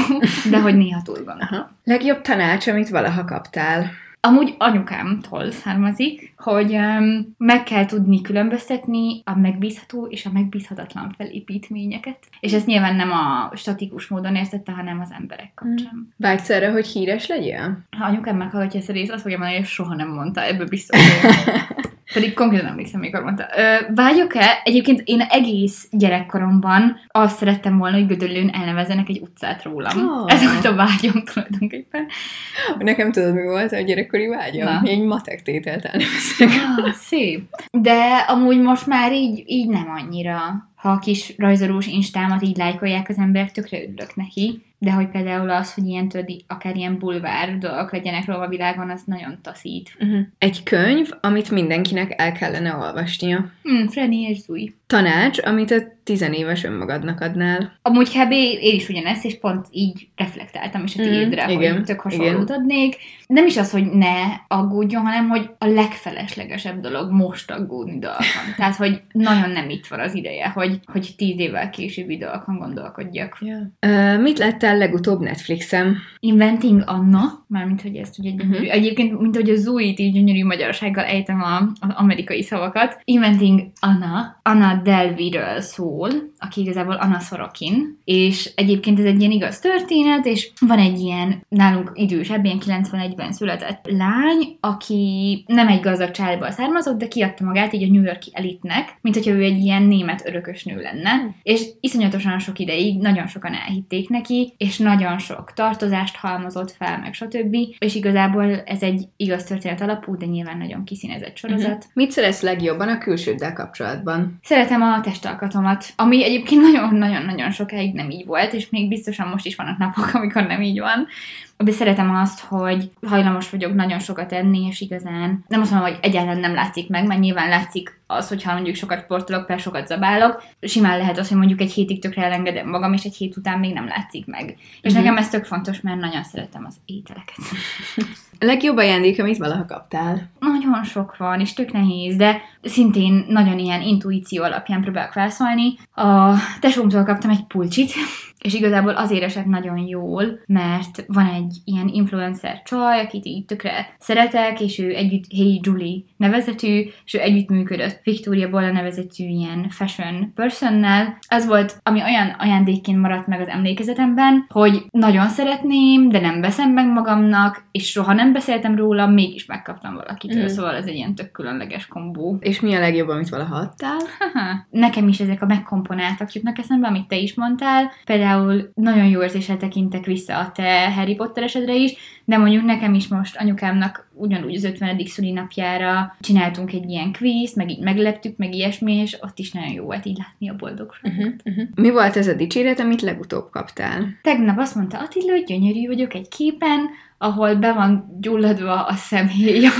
S1: de hogy néha túl gondol.
S2: Aha. Legjobb tanács, amit valaha kaptál?
S1: Amúgy anyukámtól származik, hogy um, meg kell tudni különböztetni a megbízható és a megbízhatatlan felépítményeket. És ezt nyilván nem a statikus módon értette, hanem az emberek kapcsán.
S2: Vágysz erre, hogy híres legyél?
S1: Ha anyukám meghallgatja ezt a részt, azt fogja mondani, hogy soha nem mondta, ebből biztos. Pedig konkrétan emlékszem, mikor mondta. Ö, vágyok-e? Egyébként én egész gyerekkoromban azt szerettem volna, hogy Gödöllőn elnevezzenek egy utcát rólam.
S2: Oh.
S1: Ez volt a vágyom tulajdonképpen.
S2: Nekem tudod, mi volt a gyerekkori vágyam?
S1: Na.
S2: Egy matek tételt elnevezek.
S1: Ah, szép. De amúgy most már így, így nem annyira. Ha a kis rajzolós instámat így lájkolják az emberek, tökre örülök neki. De hogy például az, hogy ilyen így akár ilyen bulvár dolgok legyenek róla a világon, az nagyon taszít.
S2: Uh-huh. Egy könyv, amit mindenkinek el kellene olvasnia.
S1: Hm, Freddy és Zúj.
S2: Tanács, amit a tizenéves önmagadnak adnál.
S1: Amúgy kb. én is ugyanezt, és pont így reflektáltam is a
S2: Mhm,
S1: tiédre,
S2: igen,
S1: hogy tök hasonlót adnék. Nem is az, hogy ne aggódjon, hanem hogy a legfeleslegesebb dolog most aggódni dolgokon. Tehát, hogy nagyon nem itt van az ideje, hogy, hogy tíz évvel későbbi dolgokon gondolkodjak.
S2: Yeah. Uh, mit láttál legutóbb Netflixen?
S1: Inventing Anna, mármint, hogy ezt ugye gyönyörű.
S2: Mhm.
S1: Egyébként, mint hogy a Zújt így gyönyörű magyarsággal ejtem a, az amerikai szavakat. Inventing Anna, Anna Delvey-ről szól, aki igazából Anna Sorokin, és egyébként ez egy ilyen igaz történet, és van egy ilyen nálunk idősebb, ilyen 91-ben született lány, aki nem egy gazdag családból származott, de kiadta magát így a New Yorki elitnek, mint hogyha ő egy ilyen német örökösnő lenne, és iszonyatosan sok ideig nagyon sokan elhitték neki, és nagyon sok tartozást halmozott fel, meg stb. És igazából ez egy igaz történet alapú, de nyilván nagyon kiszínezett sorozat.
S2: Uh-huh. Mit szeretsz legjobban a külsőddel kapcsolatban?
S1: Szeretem a testalkatomat, ami egyébként nagyon-nagyon-nagyon sokáig nem így volt, és még biztosan most is vannak napok, amikor nem így van. De szeretem azt, hogy hajlamos vagyok nagyon sokat enni, és igazán nem azt mondom, hogy egyáltalán nem látszik meg, mert nyilván látszik az, hogyha mondjuk sokat sportolok, per sokat zabálok, simán lehet az, hogy mondjuk egy hétig tökre elengedem magam, és egy hét után még nem látszik meg. És
S2: Mhm.
S1: nekem ez tök fontos, mert nagyon szeretem az ételeket.
S2: A legjobb ajándék, amit valaha kaptál?
S1: Nagyon sok van, és tök nehéz, de szintén nagyon ilyen intuíció alapján próbálok felszólni. A tesómtól kaptam egy pulcsit, és igazából azért esett nagyon jól, mert van egy ilyen influencer csaj, akit így tökre szeretek, és ő együtt Hey Julie nevezetű, és ő együttműködött Victoria Bolla nevezetű ilyen fashion personnel. Ez volt, ami olyan ajándékként maradt meg az emlékezetemben, hogy nagyon szeretném, de nem veszem meg magamnak, és soha nem beszéltem róla, mégis megkaptam valakitől, mm. szóval ez egy ilyen tök különleges kombó.
S2: És mi a legjobb, amit valaha adtál?
S1: Nekem is ezek a megkomponáltak jutnak eszembe, amit te is mondtál. Például nagyon jó érzéssel tekintek vissza a te Harry Potter esedre is, de mondjuk nekem is most anyukámnak ugyanúgy az 50. szülinapjára csináltunk egy ilyen kvíz, meg így megleptük, meg ilyesmi, és ott is nagyon jó volt így látni a boldogságot.
S2: Uh-huh, uh-huh. Mi volt ez a dicséret, amit legutóbb kaptál?
S1: Tegnap azt mondta Attila, hogy gyönyörű vagyok egy képen, ahol be van gyulladva a szemhéjam,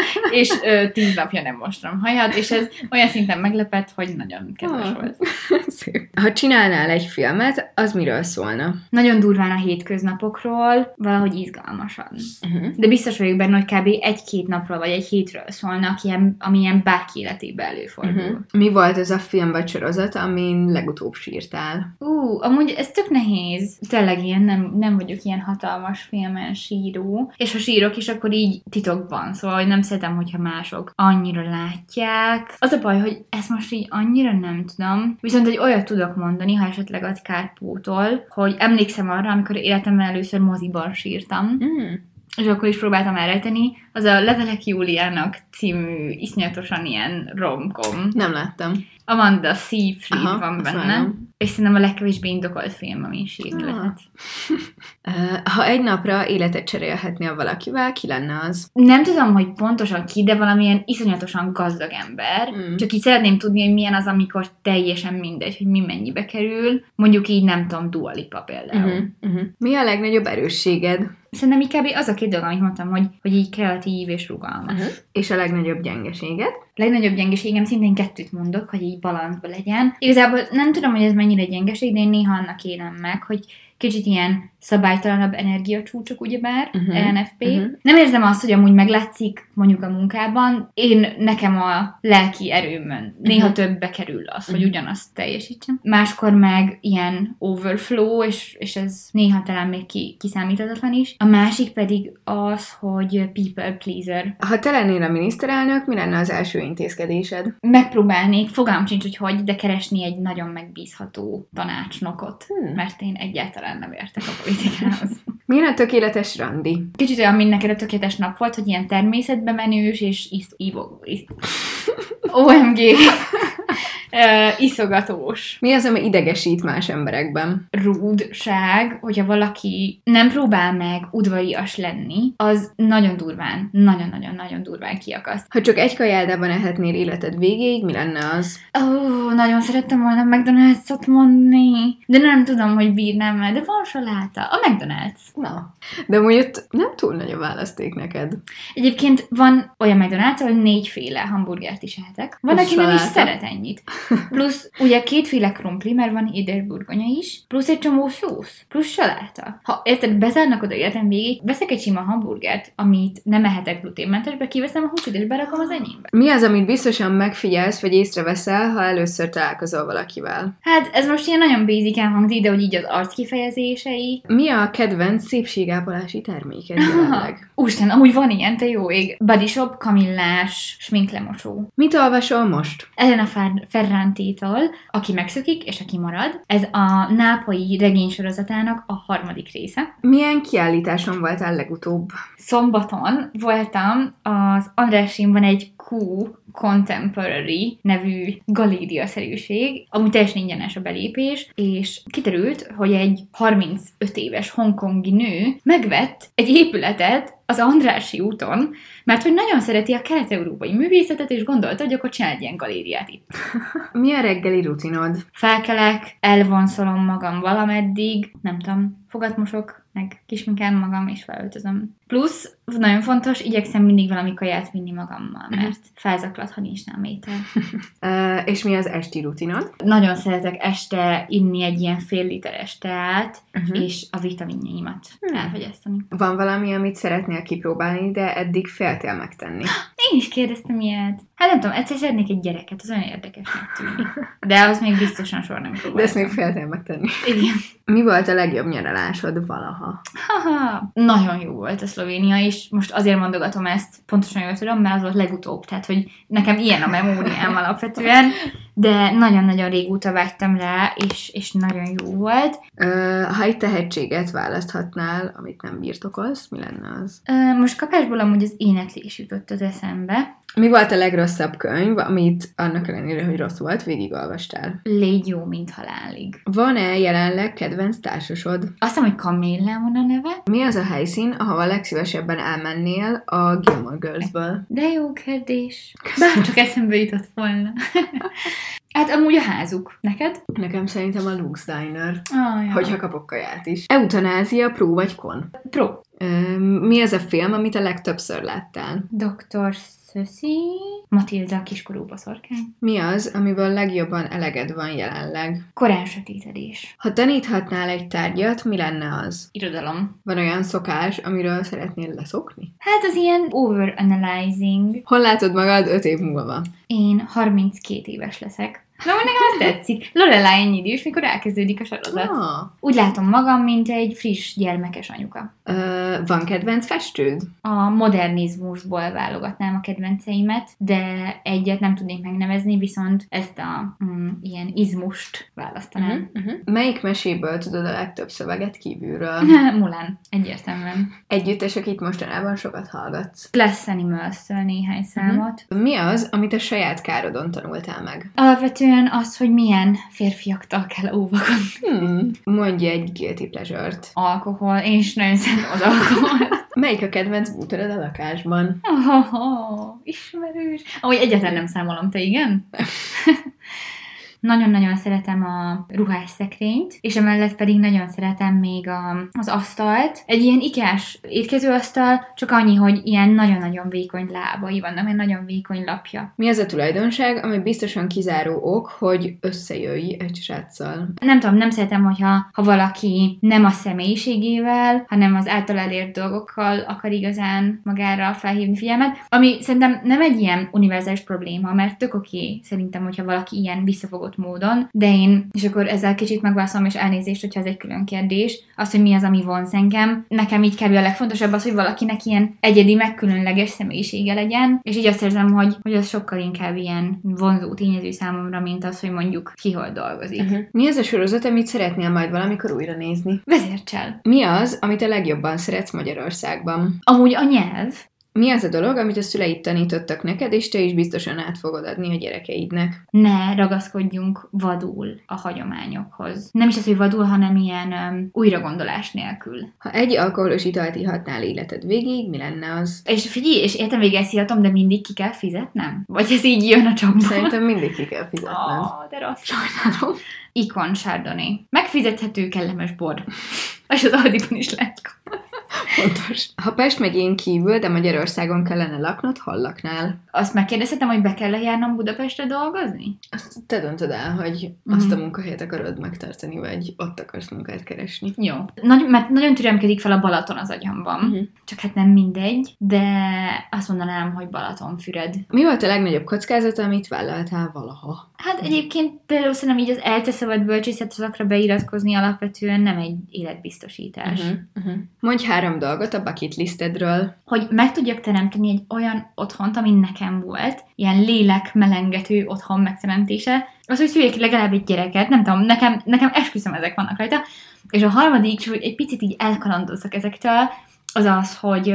S1: és ö, tíz napja nem mostam hajat, és ez olyan szinten meglepett, hogy nagyon kedves
S2: Ah.
S1: volt.
S2: Szép. Ha csinálnál egy filmet, az miről szólna?
S1: Nagyon durván a hétköznapokról, valahogy izgalmasan.
S2: Uh-huh.
S1: De biztos vagyok benne, hogy kb. egy-két napról, vagy egy hétről szólnak, ilyen, ami ilyen bárki életében előfordul.
S2: Uh-huh. Mi volt az a film vagy sorozat, amin legutóbb sírtál?
S1: Ú, amúgy ez tök nehéz. Tényleg ilyen, nem, nem vagyok ilyen hatalmas filmen síró. És ha sírok is, akkor így titokban. Szóval hogy nem szeretem, hogyha mások annyira látják. Az a baj, hogy ezt most így annyira nem tudom. Viszont egy olyat tudok mondani, ha esetleg az kárpótol, hogy emlékszem arra, amikor életemben először moziban sírtam,
S2: Mm.
S1: és akkor is próbáltam elrejteni, az a Levelek Júliának című iszonyatosan ilyen romkom.
S2: Nem láttam.
S1: Amanda Seyfried
S2: Aha,
S1: van benne.
S2: várom.
S1: És szerintem a legkevésbé indokolt film, ami sírni
S2: Ah.
S1: lehet.
S2: Uh, ha egy napra életet cserélhetnél valakivel, ki lenne az?
S1: Nem tudom, hogy pontosan ki, de valamilyen iszonyatosan gazdag ember.
S2: Mm.
S1: Csak így szeretném tudni, hogy milyen az, amikor teljesen mindegy, hogy mi mennyibe kerül. Mondjuk így nem tudom, Dua Lipa például.
S2: Uh-huh. Uh-huh. Mi a legnagyobb erősséged?
S1: Szerintem kb. az a két dolog, amit mondtam, hogy, hogy így kreatív és rugalmas.
S2: Uh-huh. És a legnagyobb gyengeséged?
S1: legnagyobb gyengeségem szintén kettőt mondok, hogy így balanszba legyen. Igazából nem tudom, hogy ez mennyire gyengeség, de én néha annak élem meg, hogy kicsit ilyen szabálytalanabb energiacsúcsok, ugyebár,
S2: Mhm,
S1: uh-huh. ENFP.
S2: mhm.
S1: Uh-huh. Nem érzem azt, hogy amúgy meglátszik mondjuk a munkában. Én nekem a lelki erőmön néha
S2: Mhm.
S1: uh-huh. többbe kerül az, hogy
S2: Mhm.
S1: ugyanazt teljesítsem. Máskor meg ilyen overflow, és, és ez néha talán még ki, kiszámíthatatlan is. A másik pedig az, hogy people pleaser.
S2: Ha te lennél a miniszterelnök, mi lenne az első intézkedésed?
S1: megpróbálnék, fogalmam sincs, hogy hogy, de keresni egy nagyon megbízható tanácsnokot,
S2: Hmm.
S1: mert én egyáltalán nem értek a everything else.
S2: Milyen a tökéletes randi?
S1: Kicsit olyan, mint neked a tökéletes nap volt, hogy ilyen természetbe menős, és is, ívog, is, OMG, Ö, iszogatós
S2: Mi az, ami idegesít más emberekben?
S1: rúdság, hogyha valaki nem próbál meg udvarias lenni, az nagyon durván, nagyon-nagyon-nagyon durván kiakaszt.
S2: Ha csak egy kajádában ehetnél életed végéig, mi lenne az?
S1: Ó, oh, nagyon szerettem volna McDonald's-ot mondani, de nem tudom, hogy bírnám el, de van saláta. A McDonald's.
S2: Na. De ott nem túl nagy a választék neked.
S1: Egyébként van olyan McDonald's, ahol négyféle hamburgert is ehetek. Van, aki nem is szeret ennyit. Plusz ugye kétféle krumpli, mert van édelburgonya is, plusz egy csomó szósz, plusz saláta. Ha érted, bezárnak oda életem végig, veszek egy sima hamburgert, amit nem ehetek gluténmentesbe, kiveszem a húsit és berakom az enyémbe.
S2: Mi az, amit biztosan megfigyelsz, vagy észreveszel, ha először találkozol valakivel?
S1: Hát ez most ilyen nagyon basic hangzik, de hogy így az arc kifejezései,
S2: Mi a kedvenc szépségápolási terméked jelenleg?
S1: Úristen, amúgy van ilyen, te jó ég. Body shop, kamillás, sminklemosó.
S2: Mit olvasol most?
S1: Elena Fer- Ferranti-tól, aki megszökik, és aki marad. Ez a nápolyi regénysorozatának a harmadik része.
S2: Milyen kiállításon voltál legutóbb?
S1: Szombaton voltam, az Andrásimban egy Q Contemporary nevű galéria-szerűség, amúgy teljesen ingyenes a belépés, és kiderült, hogy egy 35 éves hongkongi nő megvett egy épületet az Andrási úton, mert hogy nagyon szereti a kelet-európai művészetet, és gondolta, hogy akkor csinál egy ilyen galériát itt.
S2: Mi a reggeli rutinod?
S1: Felkelek, elvonszolom magam valameddig, nem tudom, fogat mosok, meg kisminkelem magam, és felöltözöm. Plusz, nagyon fontos, igyekszem mindig valami kaját vinni magammal, mert felzaklat, ha nincs nálam étel.
S2: Uh, és mi az esti rutinod?
S1: Nagyon szeretek este inni egy ilyen fél literes teát,
S2: Uh-huh.
S1: és a vitaminjaimat
S2: Hmm.
S1: elfogyasztani.
S2: Van valami, amit szeretnél kipróbálni, de eddig féltél megtenni.
S1: Én is kérdeztem ilyet. Hát nem tudom, egyszer szeretnék egy gyereket, az olyan érdekesnek tűnik. De az még biztosan soha nem próbáltam.
S2: De ezt még féltél megtenni.
S1: Igen.
S2: Mi volt a legjobb nyaralásod valaha?
S1: Haha, nagyon jó volt a Szlovénia, és most azért mondogatom ezt, pontosan jól tudom, mert az volt legutóbb, tehát hogy nekem ilyen a memóriám alapvetően, de nagyon-nagyon régóta vágytam rá, és, és nagyon jó volt.
S2: Uh, ha egy tehetséget választhatnál, amit nem birtokolsz, mi lenne az?
S1: Ö, Most kapásból amúgy az éneklés jutott az eszembe.
S2: Mi volt a legrosszabb könyv, amit annak ellenére, hogy rossz volt, végigolvastál?
S1: Légy jó, mint halálig.
S2: Van-e jelenleg kedvenc társasod?
S1: Azt hiszem, hogy Camilla van a neve.
S2: Mi az a helyszín, ahova legszívesebben elmennél a Gilmore Girls-ből?
S1: De jó kérdés. Bárcsak eszembe jutott volna. Hát amúgy a házuk. Neked?
S2: Nekem szerintem a Lux Diner.
S1: Ah, ja.
S2: Hogyha kapok kaját is. Eutanázia, pró vagy kon?
S1: Pro.
S2: Ö, Mi az a film, amit a legtöbbször láttál?
S1: Dr. Szöszi. Matilda, a kiskorú boszorkány.
S2: Mi az, amiből legjobban eleged van jelenleg?
S1: Korán sötétedés.
S2: Ha taníthatnál egy tárgyat, mi lenne az?
S1: Irodalom.
S2: Van olyan szokás, amiről szeretnél leszokni?
S1: Hát az ilyen overanalyzing.
S2: Hol látod magad öt év múlva?
S1: Én 32 éves leszek. Na, nekem az tetszik. Lorelai ennyi idős, mikor elkezdődik a sorozat.
S2: Ah.
S1: Úgy látom magam, mint egy friss gyermekes anyuka.
S2: Ö, van kedvenc festőd?
S1: A modernizmusból válogatnám a kedvenceimet, de egyet nem tudnék megnevezni, viszont ezt a mm, ilyen izmust választanám.
S2: Uh-huh. Melyik meséből tudod a legtöbb szöveget kívülről?
S1: Uh-huh. Mulan, egyértelműen.
S2: Együttes, akit mostanában sokat hallgatsz.
S1: Glass Animals-től néhány számot.
S2: Mi az, amit a saját károdon tanultál meg?
S1: Alapvetően az, hogy milyen férfiaktól kell óvakodni.
S2: Hmm. Mondj egy guilty pleasure-t.
S1: Alkohol, én is nagyon szeretem az alkoholt.
S2: Melyik a kedvenc bútorod a lakásban?
S1: Oh, oh, ismerős. Ahogy egyáltalán nem számolom, te igen? Nagyon-nagyon szeretem a ruhásszekrényt, és emellett pedig nagyon szeretem még a, az asztalt. Egy ilyen ikás étkezőasztal, csak annyi, hogy ilyen nagyon-nagyon vékony lábai vannak, egy nagyon vékony lapja.
S2: Mi az a tulajdonság, ami biztosan kizáró ok, hogy összejöjj egy sráccal?
S1: Nem tudom, nem szeretem, hogyha ha valaki nem a személyiségével, hanem az által elért dolgokkal akar igazán magára felhívni figyelmet, ami szerintem nem egy ilyen univerzális probléma, mert tök oké okay, szerintem, hogyha valaki ilyen visszafogott módon, de én, és akkor ezzel kicsit megválaszolom, és elnézést, hogyha ez egy külön kérdés, az, hogy mi az, ami vonz engem. Nekem így kb. a legfontosabb az, hogy valakinek ilyen egyedi, megkülönleges személyisége legyen, és így azt érzem, hogy, hogy az sokkal inkább ilyen vonzó tényező számomra, mint az, hogy mondjuk ki hol dolgozik. Uh-huh.
S2: Mi az a sorozat, amit szeretnél majd valamikor újra nézni?
S1: Vezércsel.
S2: Mi az, amit a legjobban szeretsz Magyarországban?
S1: Amúgy a nyelv,
S2: Mi az a dolog, amit a szüleid tanítottak neked, és te is biztosan át fogod adni a gyerekeidnek?
S1: ne ragaszkodjunk vadul a hagyományokhoz. Nem is az, hogy vadul, hanem ilyen um, újragondolás nélkül.
S2: Ha egy alkoholos italt ihatnál életed végig, mi lenne az?
S1: És figyelj, és értem végig szívatom, de mindig ki kell fizetnem? Vagy ez így jön a csapból?
S2: Szerintem mindig ki kell fizetned.
S1: Oh, de rossz. Sajnálom. Ikon Chardonnay. Megfizethető, kellemes bor. És az Aldiban is lehet kapni.
S2: Fontos. Ha Pest megyén kívül, de Magyarországon kellene laknod, hol laknál?
S1: Azt megkérdezhetem, hogy be kell járnom Budapestre dolgozni?
S2: Azt te döntöd el, hogy azt a munkahelyet akarod megtartani, vagy ott akarsz munkát keresni.
S1: Jó. Nagy, mert nagyon türemkedik fel a Balaton az agyamban.
S2: Mhm.
S1: Csak hát nem mindegy, de azt mondanám, hogy Balatonfüred.
S2: Mi volt a legnagyobb kockázat, amit vállaltál valaha?
S1: Hát egyébként például szerintem így az ELTE szabad bölcsészet szakra beiratkozni alapvetően nem egy életbiztosítás.
S2: Uh-huh. Uh-huh. Mondj három dolgot a bucket listedről.
S1: Hogy meg tudjak teremteni egy olyan otthont, ami nekem volt, ilyen lélek melengető otthon megteremtése, az, hogy szüljek legalább egy gyereket, nem tudom, nekem, nekem esküszöm ezek vannak rajta. És a harmadik, hogy egy picit így elkalandozzak ezektől, az az, hogy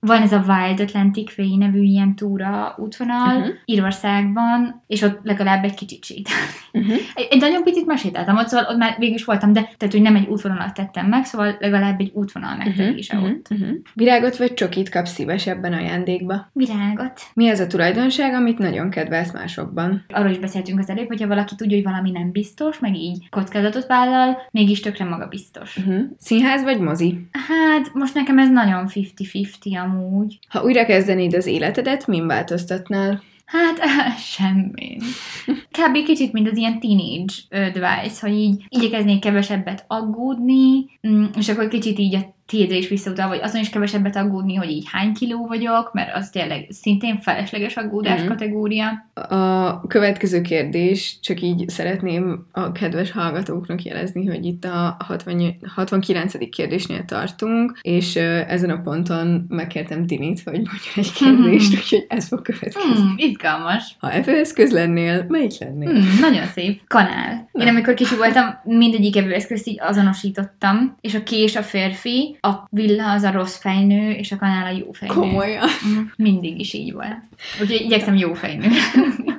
S1: van ez a Wild Atlantic Way nevű ilyen túra útvonal
S2: Mhm.
S1: uh-huh. Írországban, és ott legalább egy kicsit sétálni.
S2: Uh-huh.
S1: Egy, egy nagyon picit már sétáltam ott, szóval ott már végül is voltam, de tehát, hogy nem egy útvonalat tettem meg, szóval legalább egy útvonal megterése uh-huh. ott.
S2: Uh-huh. Virágot vagy csokit kapsz szívesebben ajándékba?
S1: Virágot.
S2: Mi az a tulajdonság, amit nagyon kedvelsz másokban?
S1: Arról is beszéltünk az előbb, hogyha valaki tudja, hogy valami nem biztos, meg így kockázatot vállal, mégis tökre maga biztos.
S2: Uh-huh. Színház vagy mozi?
S1: Hát most nekem ez nagyon 50-50 amúgy.
S2: Ha újra kezdenéd az életedet, min változtatnál?
S1: Hát semmi. Kb. kicsit, mint az ilyen teenage advice, hogy így igyekeznék kevesebbet aggódni, mm, és akkor kicsit így a tiédre is visszautal, vagy azon is kevesebbet aggódni, hogy így hány kiló vagyok, mert az tényleg szintén felesleges aggódás
S2: Mhm.
S1: kategória.
S2: A következő kérdés, csak így szeretném a kedves hallgatóknak jelezni, hogy itt a 60, 69. kérdésnél tartunk, és ezen a ponton megkértem Dinit, hogy mondjon egy kérdést,
S1: Mhm.
S2: úgyhogy ez fog következni.
S1: Hmm, izgalmas.
S2: Ha evőeszköz lennél, melyik lennél?
S1: Hmm, nagyon szép. Kanál. Én amikor kicsi voltam, mindegyik evőeszközt így azonosítottam, és a kés a férfi, a villa az a rossz fejnő, és a kanál a jó fejnő.
S2: Komolyan.
S1: Mm, Mindig is így volt. Úgyhogy igyekszem jó fejnő.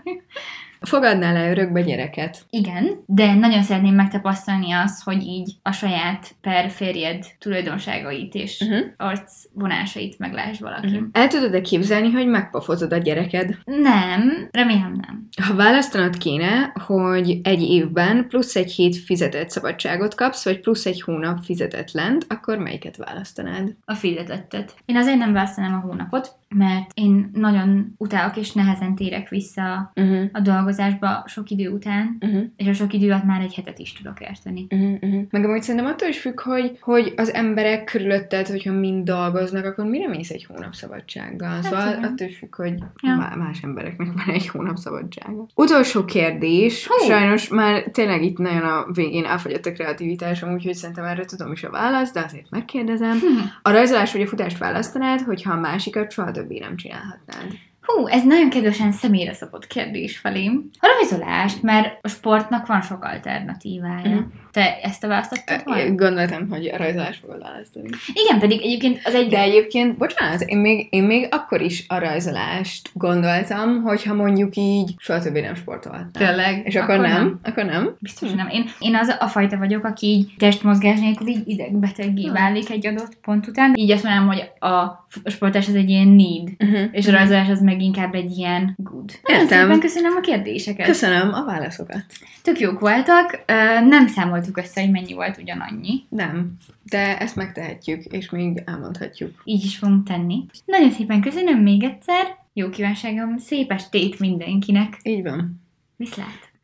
S2: Fogadnál le örökbe gyereket?
S1: Igen, de nagyon szeretném megtapasztalni azt, hogy így a saját per férjed tulajdonságait és
S2: Uh-huh.
S1: arcvonásait meglásd valaki.
S2: Uh-huh. El tudod-e képzelni, hogy megpofozod a gyereked?
S1: Nem, remélem nem.
S2: Ha választanod kéne, hogy egy évben plusz egy hét fizetett szabadságot kapsz, vagy plusz egy hónap fizetetlent, akkor melyiket választanád?
S1: A fizetettet. Én azért nem választanám a hónapot, mert én nagyon utálok és nehezen térek vissza
S2: Uh-huh.
S1: a dolgozásba sok idő után,
S2: Uh-huh.
S1: és a sok idő alatt már egy hetet is tudok érteni.
S2: Uh-huh, uh-huh. Meg amúgy szerintem attól is függ, hogy, hogy az emberek körülötted, hogyha mind dolgoznak, akkor mire mész egy hónap szabadsággal? Hát szóval
S1: igen.
S2: attól is függ, hogy
S1: Ja.
S2: má- más embereknek van egy hónap szabadsága. Utolsó kérdés.
S1: Hú.
S2: Sajnos már tényleg itt nagyon a végén elfogyott a kreativitásom, úgyhogy szerintem erre tudom is a választ, de azért megkérdezem.
S1: Hm.
S2: A rajzolás vagy a futást választanád, hogyha a másikat soha többé nem csinálhatnád.
S1: Hú, ez nagyon kedvesen személyre szabott kérdés felém. A rajzolást, mert a sportnak van sok alternatívája.
S2: Mhm.
S1: Te ezt a választottad volna?
S2: Gondoltam, hogy a rajzolást fogod választani.
S1: Igen, pedig egyébként az egy...
S2: De egyébként, bocsánat, én még, én még akkor is a rajzolást gondoltam, hogyha mondjuk így soha többé nem sportolhatnám.
S1: Tényleg?
S2: És akkor, akkor nem? nem? Akkor nem?
S1: Biztos, hogy nem. Én, én az a fajta vagyok, aki így testmozgás nélkül így idegbeteggé
S2: Hmm.
S1: válik egy adott pont után. Így azt mondanám, hogy a sportás az egy ilyen need,
S2: Uh-huh.
S1: és a rajzolás az meg inkább egy ilyen good. Nagyon
S2: Értem.
S1: szépen köszönöm a kérdéseket.
S2: Köszönöm a válaszokat.
S1: Tök jók voltak. Nem számoltuk össze, hogy mennyi volt ugyanannyi.
S2: Nem, de ezt megtehetjük, és még elmondhatjuk.
S1: Így is fogunk tenni. Nagyon szépen köszönöm még egyszer. Jó kívánságom, szép estét mindenkinek.
S2: Így van.
S1: Viszlát!